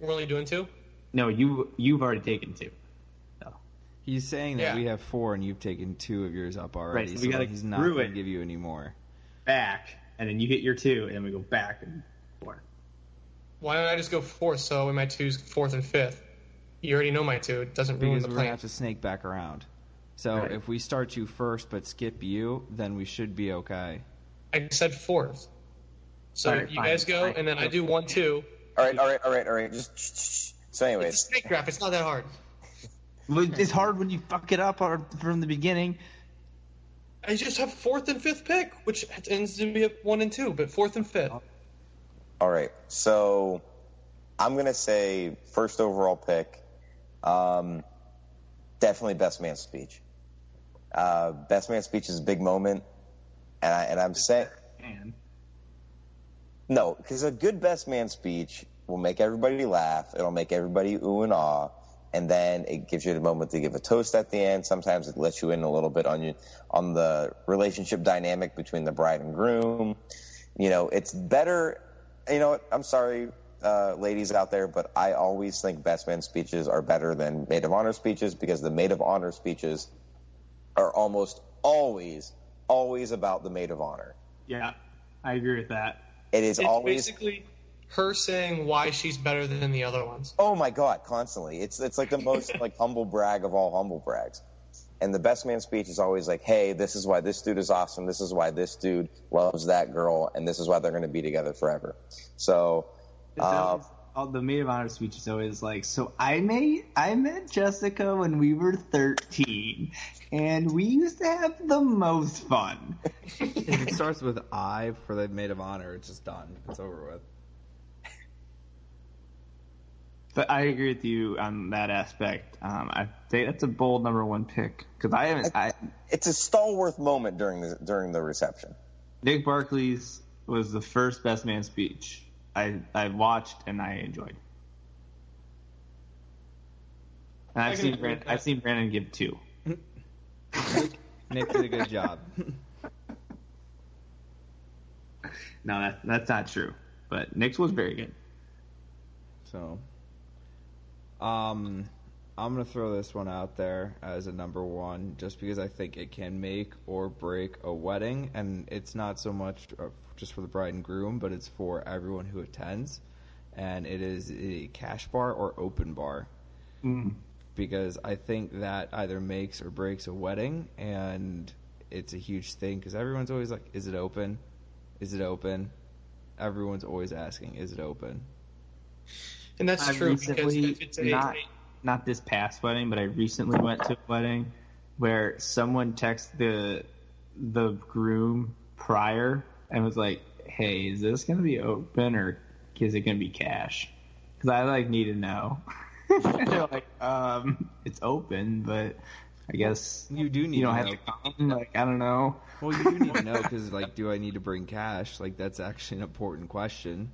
We're only doing two. No, you you've already taken two. He's saying that Yeah. we have four and you've taken two of yours up already. Right, so we gotta he's not going to give you any more. Back, and then you hit your two, and then we go back and four. Why don't I just go fourth? So in my twos, fourth and fifth. You already know my two. It doesn't ruin Because the we're going to have to snake back around. So Right. if we start you first but skip you, then we should be okay. I said fourth. So All right, you fine, guys go, fine. and then I do one, two. all right, all right, all right, all right. Just shh, shh, shh. so, It's a anyways, snake draft. It's not that hard. Well, It's hard when you fuck it up or- from the beginning. I just have fourth and fifth pick, which ends to be a one and two, but fourth and fifth. all right. So, I'm gonna say first overall pick. Um, definitely best man speech. Uh, best man speech is a big moment, and I and I'm saying no, because a good best man speech will make everybody laugh. It'll make everybody ooh and ah, and then it gives you the moment to give a toast at the end. Sometimes it lets you in a little bit on you on the relationship dynamic between the bride and groom. You know, it's better. You know, what? I'm sorry, uh, ladies out there, but I always think best man speeches are better than maid of honor speeches because the maid of honor speeches are almost always, always about the maid of honor. Yeah, I agree with that. It is It's always basically her saying why she's better than the other ones. Oh my god, constantly. It's it's like the most like humble brag of all humble brags. And the best man speech is always like, "Hey, this is why this dude is awesome. This is why this dude loves that girl, and this is why they're going to be together forever." So, uh, always- the maid of honor speech is always like, so I made I met Jessica when we were thirteen, and we used to have the most fun. If it starts with I for the maid of honor, it's just done. It's over with. But I agree with you on that aspect. Um, I think that's a bold number one pick because I haven't. I, it's a stalwart moment during the during the reception. Nick Barkley's was the first best man speech I I watched and I enjoyed. And I I've seen agree Brandon. I've seen Brandon give two. Nick did a good job. No, that, that's not true. But Nick's was very good. So, um, I'm gonna throw this one out there as a number one, just because I think it can make or break a wedding, and it's not so much uh, just for the bride and groom, but it's for everyone who attends, and it is a cash bar or open bar, because I think that either makes or breaks a wedding, and it's a huge thing because everyone's always like, "Is it open? Is it open?" Everyone's always asking, "Is it open?" And that's I true because recently, if it's a, not not this past wedding, but I recently went to a wedding where someone texted the the groom prior and was like, "Hey, is this gonna be open or is it gonna be cash?" Because I like need to know. they're like, "Um, it's open, but I guess You do need you don't to have know. to come." Like, I don't know. Well, you do need to know because, like, do I need to bring cash? Like, that's actually an important question.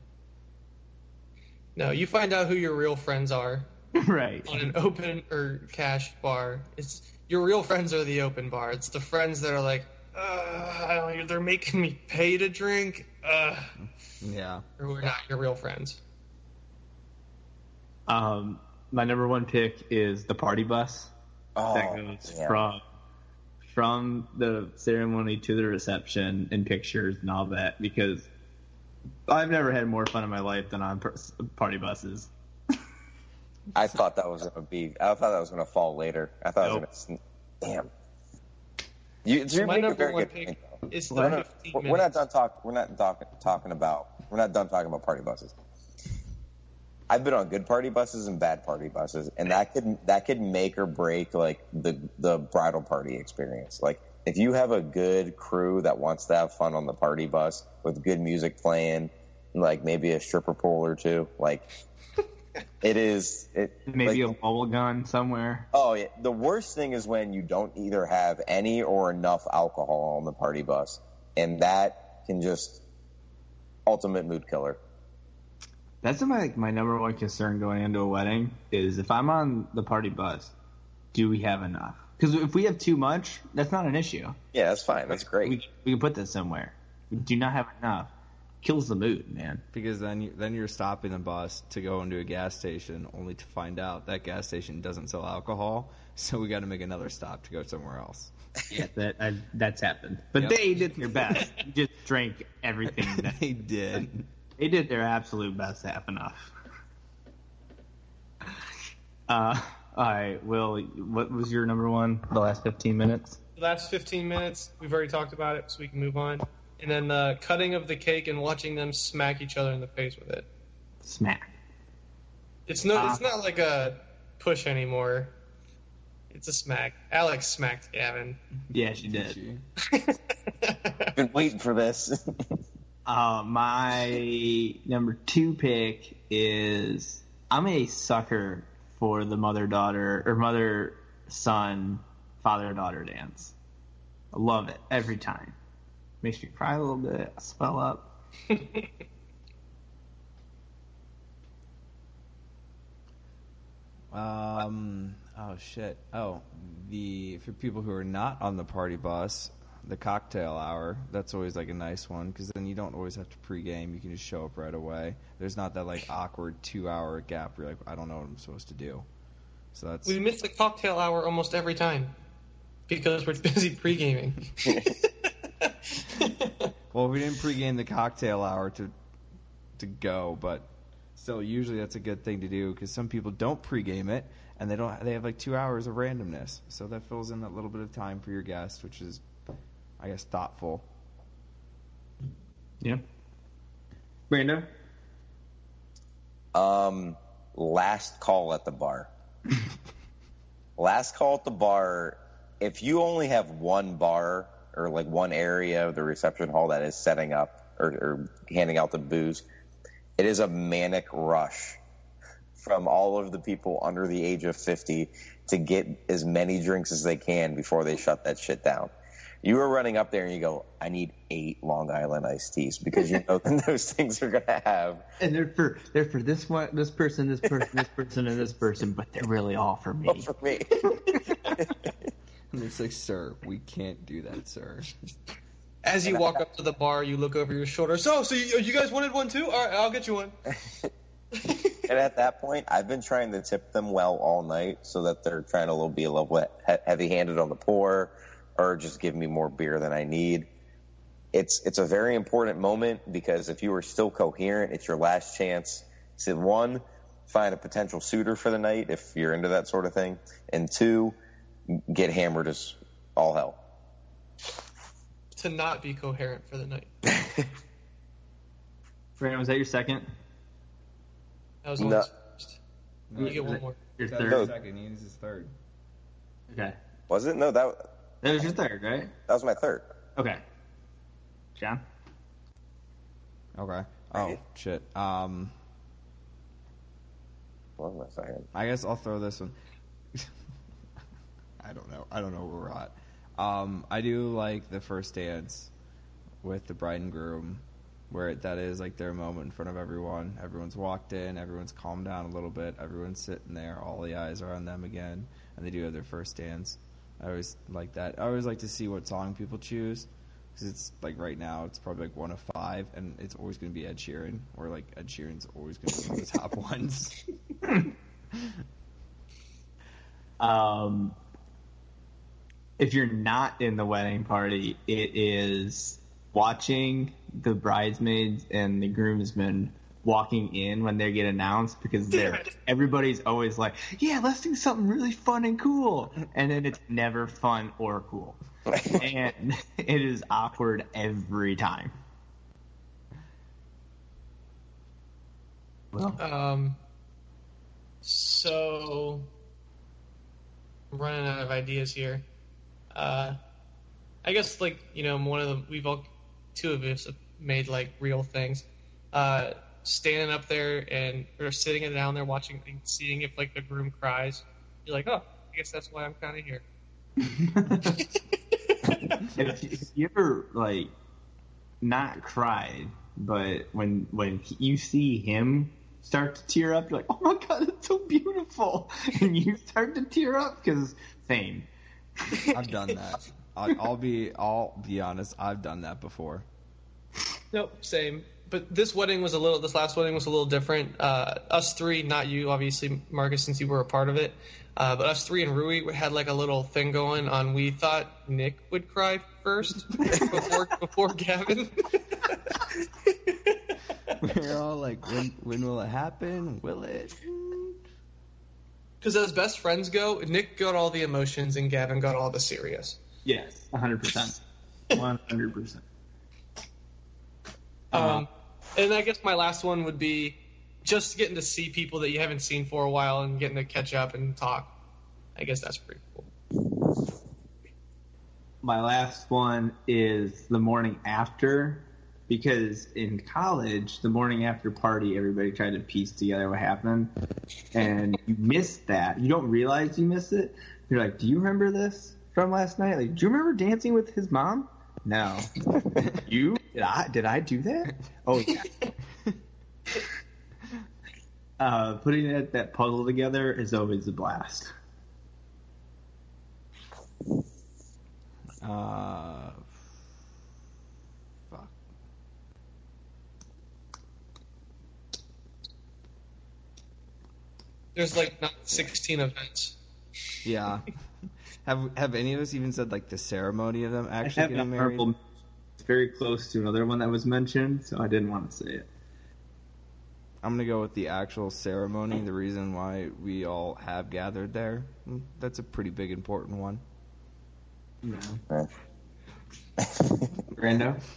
No, you find out who your real friends are right. on an open or cash bar. It's your real friends are the open bar. It's the friends that are like, uh, I don't, they're making me pay to drink. Uh, Yeah. or who are not your real friends. Um, my number one pick is the party bus. Oh, that goes yeah. from from the ceremony to the reception and pictures and all that because I've never had more fun in my life than on party buses. I thought that was gonna be. I thought that was gonna fall later. I thought Nope. it was gonna. Damn. You, So you're my making a number very one good pick point, is We're not, 15 we're not done talk. We're not talk, talking about. We're not done talking about party buses. I've been on good party buses and bad party buses, and that could that could make or break like the the bridal party experience. Like if you have a good crew that wants to have fun on the party bus with good music playing, like maybe a stripper pole or two, like it is it Maybe like, a bubble gun somewhere. Oh yeah. The worst thing is when you don't either have any or enough alcohol on the party bus, and that can just ultimate mood killer. That's my like, my number one concern going into a wedding is if I'm on the party bus, do we have enough? Because if we have too much, that's not an issue. Yeah, that's fine. That's great. We, we can put this somewhere. We do not have enough. Kills the mood, man. Because then you, then you're stopping the bus to go into a gas station, only to find out that gas station doesn't sell alcohol. So we got to make another stop to go somewhere else. Yeah, that I, that's happened. But Yep. they did their best. just drank everything. That, they did. they did their absolute best to have enough. Uh, all right, Will, what was your number one? The last fifteen minutes. The last 15 minutes, we've already talked about it, so we can move on. And then the cutting of the cake and watching them smack each other in the face with it. Smack. It's no, Ah. it's not like a push anymore. It's a smack. Alex smacked Gavin. Yeah, she did. She- Been waiting for this. Uh, my number two pick is I'm a sucker for the mother daughter or mother son father daughter dance. I love it every time. Makes me cry a little bit. I swell up. Um. Oh shit. Oh, the for people who are not on the party bus, the cocktail hour. That's always like a nice one because then you don't always have to pregame. You can just show up right away. There's not that like awkward two hour gap where you're like, I don't know what I'm supposed to do. So that's we miss the cocktail hour almost every time because we're busy pre-gaming. well, we didn't pregame the cocktail hour to to go, but still, usually that's a good thing to do because some people don't pregame it and they don't. They have like two hours of randomness, so that fills in that little bit of time for your guest, which is, I guess, thoughtful. Yeah. Brando? Um, last call at the bar. last call at the bar. If you only have one bar or like one area of the reception hall that is setting up or, or handing out the booze, it is a manic rush from all of the people under the age of 50 to get as many drinks as they can before they shut that shit down. You are running up there and you go, I need eight Long Island iced teas because you know that those things are going to have And they're for they're for this one, this person, this person, this person, and this person, but they're really all for me. All for me. And it's like, sir, we can't do that, sir. As you walk up to the bar, you look over your shoulder. So, so you, you guys wanted one too? All right, I'll get you one. and at that point, I've been trying to tip them well all night so that they're trying to little, be a little he- heavy-handed on the pour, or just give me more beer than I need. It's it's a very important moment because if you are still coherent, it's your last chance to one find a potential suitor for the night if you're into that sort of thing, and two get hammered as all hell. to not be coherent for the night. Brandon, was that your second? That was No. almost first. You get one more. Your third. No. second. He is his third. Okay. Was it? No, that That was your third, right? that was my third. Okay. John? Okay. Oh shit. Um, What was my second? I guess I'll throw this one. I don't know. I don't know where we're at. Um, I do like the first dance with the bride and groom, where that is like their moment in front of everyone. Everyone's walked in, everyone's calmed down a little bit, everyone's sitting there, all the eyes are on them again, and they do have their first dance. I always like that. I always like to see what song people choose. Because it's like right now, it's probably like one of five, and it's always going to be Ed Sheeran, or like Ed Sheeran's always going to be one of the top ones. Um, if you're not in the wedding party, it is watching the bridesmaids and the groomsmen walking in when they get announced because they're everybody's always like, "Yeah, let's do something really fun and cool," and then it's never fun or cool, and it is awkward every time. Well, Um, so I'm running out of ideas here. Uh, I guess like you know one of the we've all two of us have made like real things. Uh, standing up there and or sitting down there watching and seeing if like the groom cries. You're like, oh, I guess that's why I'm kind of here. if, if you ever like not cried, but when when you see him start to tear up, you're like, oh my god, it's so beautiful, and you start to tear up because same. I've done that. I'll, I'll be I'll be honest. I've done that before. Nope, same. But this wedding was a little. This last wedding was a little different. Uh, us three, not you, obviously, Marcus, since you were a part of it. Uh, but us three and Rui we had like a little thing going on. We thought Nick would cry first before before Gavin. We're all like, when when will it happen? Will it? Because as best friends go, Nick got all the emotions and Gavin got all the serious. Yes, hundred percent, one hundred percent. Um, and I guess my last one would be just getting to see people that you haven't seen for a while and getting to catch up and talk. I guess that's pretty cool. My last one is the morning after, because in college, the morning after party, everybody tried to piece together what happened, and you missed that. You don't realize you missed it. You're like, "Do you remember this from last night? Like, do you remember dancing with his mom?" No. you? Did I? Did I do that? Oh yeah. uh, putting that, that puzzle together is always a blast. Uh, fuck. There's like not 16 events. Yeah. have have any of us even said like the ceremony of them actually I have getting married? honorable- It's very close to another one that was mentioned, so I didn't want to say it. I'm gonna go with the actual ceremony. The reason why we all have gathered there. Mm, That's a pretty big important one. Eh. Brando?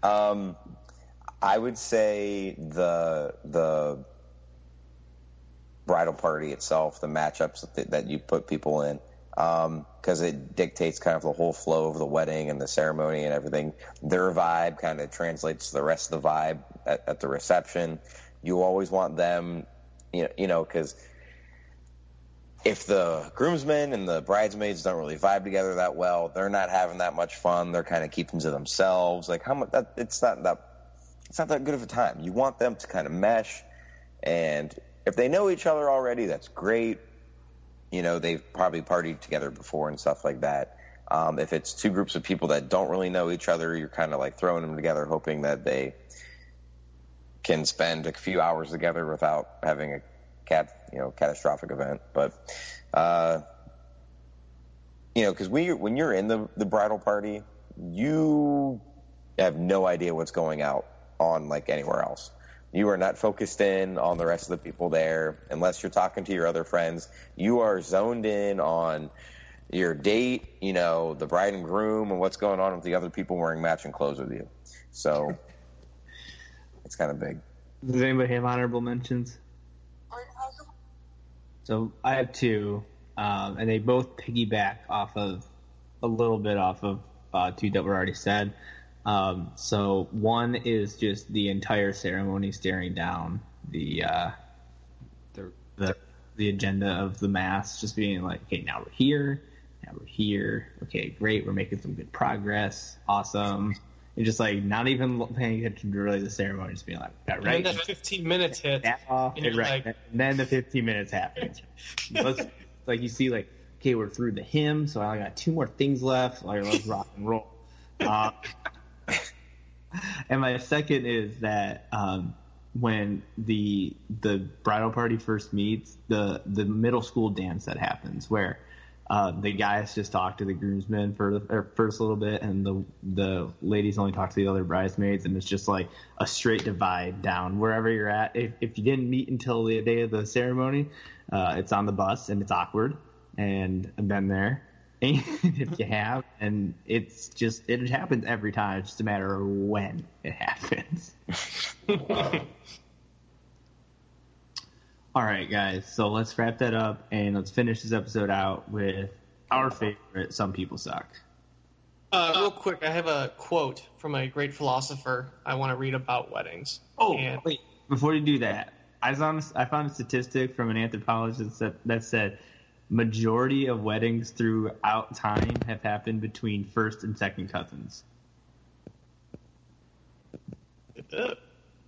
Um, I would say the the bridal party itself, the matchups that, that you put people in, Um, because it dictates kind of the whole flow of the wedding and the ceremony and everything. Their vibe kind of translates to the rest of the vibe at, at the reception. You always want them, you know, you know, because if the groomsmen and the bridesmaids don't really vibe together that well, they're not having that much fun. They're kind of keeping to themselves. Like how much that it's not that it's not that good of a time. You want them to kind of mesh, and if they know each other already, that's great. You know, they've probably partied together before and stuff like that. Um, if it's two groups of people that don't really know each other, you're kind of like throwing them together, hoping that they can spend a few hours together without having a cat, you know, catastrophic event. But, uh, you know, because you're, when you're in the, the bridal party, you have no idea what's going out on like anywhere else. You are not focused in on the rest of the people there unless you're talking to your other friends. You are zoned in on your date, you know, the bride and groom, and what's going on with the other people wearing matching clothes with you. So it's kind of big. Does anybody have honorable mentions? So I have two, um, and they both piggyback off of a little bit off of uh, two that were already said. Um, so one is just the entire ceremony staring down the uh, The- the the agenda of the mass, just being like, okay, now we're here, now we're here, okay, great, we're making some good progress, awesome. And just like not even paying attention to really the ceremony, just being like, got And right, then that 15 minutes hit. off, And right, like- and then the 15 minutes happens. Like you see, like okay, we're through the hymn, so I got two more things left. Like let's rock and roll. Uh, and my second is that um, when the the bridal party first meets, the the middle school dance that happens where. Uh, the guys just talk to the groomsmen for the first little bit, and the the ladies only talk to the other bridesmaids, and it's just like a straight divide down wherever you're at. If, if you didn't meet until the day of the ceremony, uh, it's on the bus and it's awkward, and I've been there. And if you have, and it's just it happens every time. It's just a matter of when it happens. All right, guys. So let's wrap that up and let's finish this episode out with our favorite. Some people suck. Uh, real quick, I have a quote from a great philosopher I want to read about weddings. Oh, And- wait. Before you do that, I found I found a statistic from an anthropologist that, that said majority of weddings throughout time have happened between first and second cousins.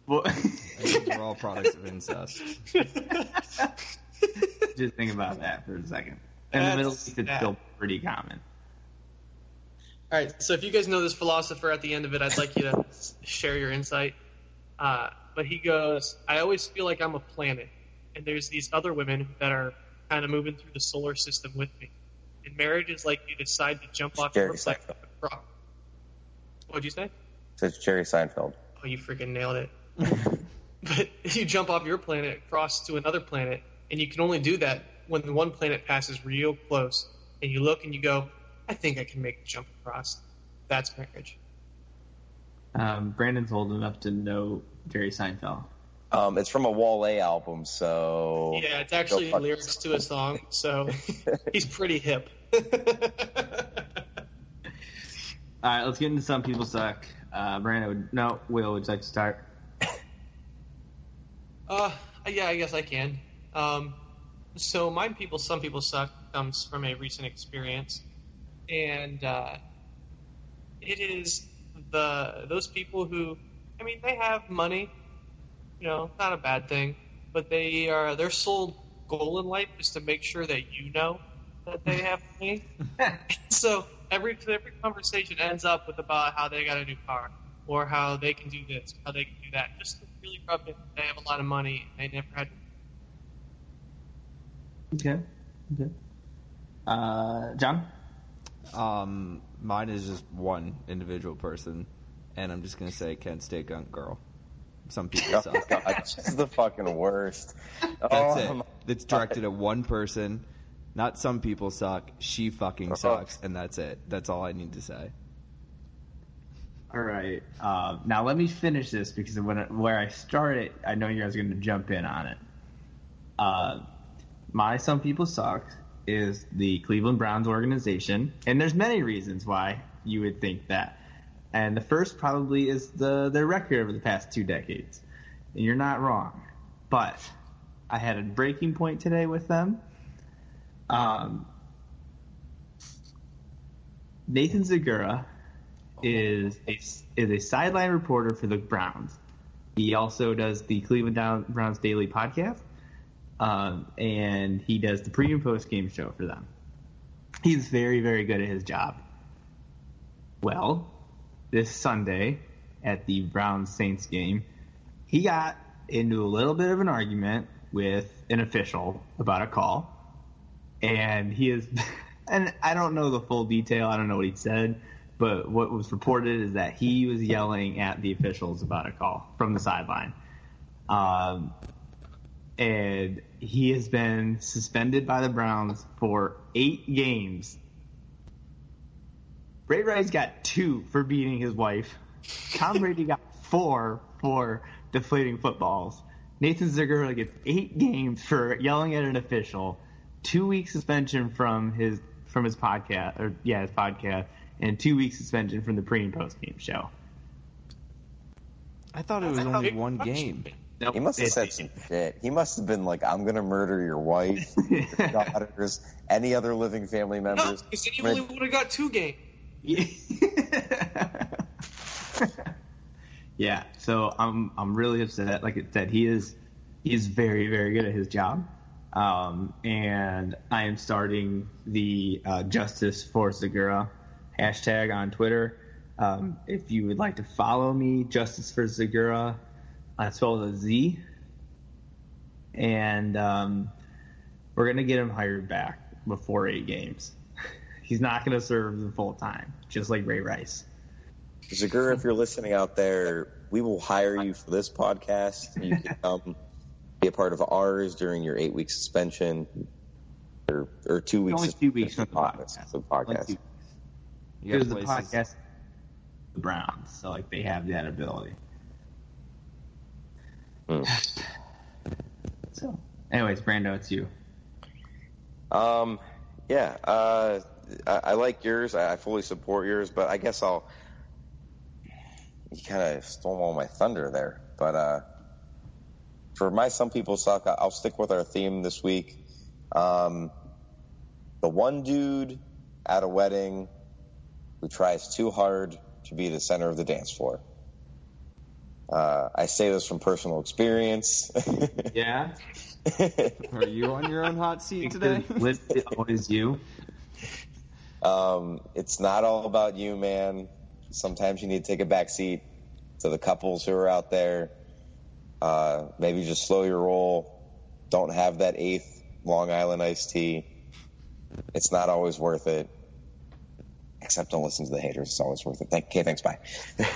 Well, we're all products of incest. just think about that for a second. In the Middle East, it's still pretty common. All right, so if you guys know this philosopher at the end of it, I'd like you to share your insight. Uh, but he goes, I always feel like I'm a planet, and there's these other women that are kind of moving through the solar system with me. And marriage is like you decide to jump off Jerry your planet. Seinfeld. across- What'd you say? Says Jerry Seinfeld. Oh, you freaking nailed it. but you jump off your planet across to another planet, and you can only do that when the one planet passes real close, and you look and you go, I think I can make the jump across. That's marriage. Um, Brandon's old enough to know Jerry Seinfeld. Um, it's from a Wall A album, so Yeah, it's actually Go fuck lyrics to a song, so he's pretty hip. All right, let's get into some people suck. Uh, Brandon, would, no, Will, would you like to start? Uh, yeah, I guess I can. Um, so my people, some people suck comes from a recent experience, and uh, it is the those people who, I mean, they have money, you know, not a bad thing, but they are their sole goal in life is to make sure that you know that they have money. so every every conversation ends up with about how they got a new car or how they can do this, how they can do that, just to really rub it. They have a lot of money. They never had. Okay. Okay. Uh, John? Um, mine is just one individual person, and I'm just gonna say Kent State Gunk Girl. Some people Oh, suck. God, she's the fucking worst. That's oh, it. It's directed at one person. Not some people suck. She fucking sucks, and that's it. That's all I need to say. All right. Uh, now let me finish this because when where I started, I know you guys are going to jump in on it. Uh, my some people suck is the Cleveland Browns organization, and there's many reasons why you would think that. And the first probably is the their record over the past two decades, and you're not wrong. But I had a breaking point today with them. Um, Nathan Zegura is a, is a sideline reporter for the Browns. He also does the Cleveland Browns Daily podcast, um, and he does the pre and post game show for them. He's very, very good at his job. Well, this Sunday at the Browns Saints game, he got into a little bit of an argument with an official about a call, and he is, and I don't know the full detail. I don't know what he said, but what was reported is that he was yelling at the officials about a call from the sideline. Um, and he has been suspended by the Browns for eight games. Ray Rice got two for beating his wife. Tom Brady got four for deflating footballs. Nathan Zegura gets eight games for yelling at an official, two weeks suspension from his from his podcast or yeah his podcast, and two weeks suspension from the pre and post game show. I thought it was only one game. Nope, He must have said some shit. He must have been like, "I'm gonna murder your wife, your daughters, any other living family No, members." because then you I'm only would have got two games. yeah, so I'm I'm really upset. Like I said, he is he is very very good at his job, um, and I am starting the uh, Justice for Zegura hashtag on Twitter. Um, if you would like to follow me, Justice for Zegura, I spelled a Z, and um, we're gonna get him hired back before eight games. He's not gonna serve the full time, just like Ray Rice. Zegura, if you're listening out there, we will hire you for this podcast. You can come be a part of ours during your eight week suspension, or or two weeks. Only two weeks suspension the podcast. The podcast. Because the podcast, the Browns, so like they have that ability. Hmm. So Anyways, Brando, it's you. Um, yeah, uh, I, I like yours. I, I fully support yours, but I guess I'll. You kind of stole all my thunder there, but uh, for my some people suck. I- I'll stick with our theme this week. Um, the one dude at a wedding who tries too hard to be the center of the dance floor. Uh, I say this from personal experience. Yeah. Are you on your own hot seat today? List is always you. Um, it's not all about you, man. Sometimes you need to take a back seat to the couples who are out there. Uh, maybe just slow your roll. Don't have that eighth Long Island iced tea. It's not always worth it. Except don't listen to the haters. It's always worth it. Thank, okay, thanks. Bye.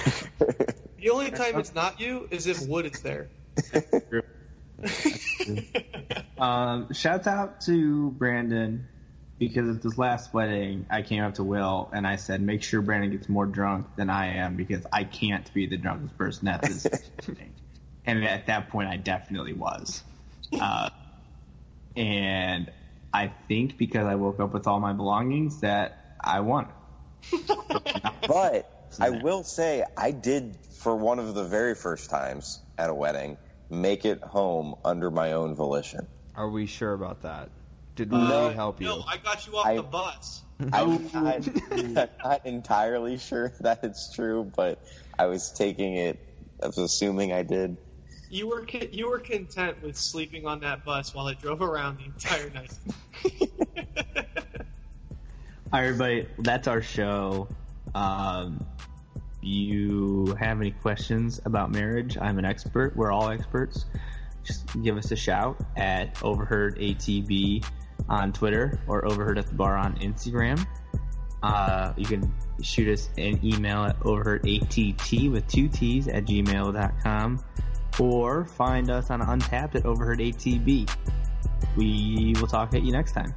The only time it's not you is if Wood is there. Um, shouts out to Brandon because at this last wedding, I came up to Will and I said, make sure Brandon gets more drunk than I am because I can't be the drunkest person at this wedding. And at that point, I definitely was. Uh, and I think because I woke up with all my belongings that I won. But I will say, I did for one of the very first times at a wedding make it home under my own volition. Are we sure about that? Did we Uh, help you? No, I got you off I- the bus. I'm not, I'm not entirely sure that it's true, but I was taking it, I was assuming I did. You were con- you were content with sleeping on that bus while it drove around the entire night. All right, everybody, that's our show. Um, you have any questions about marriage? I'm an expert. We're all experts. Just give us a shout at Overheard ATB on Twitter or Overheard at the Bar on Instagram. Uh, you can shoot us an email at overheardatt with two T's at gmail.com or find us on Untappd at Overheard ATB. We will talk at you next time.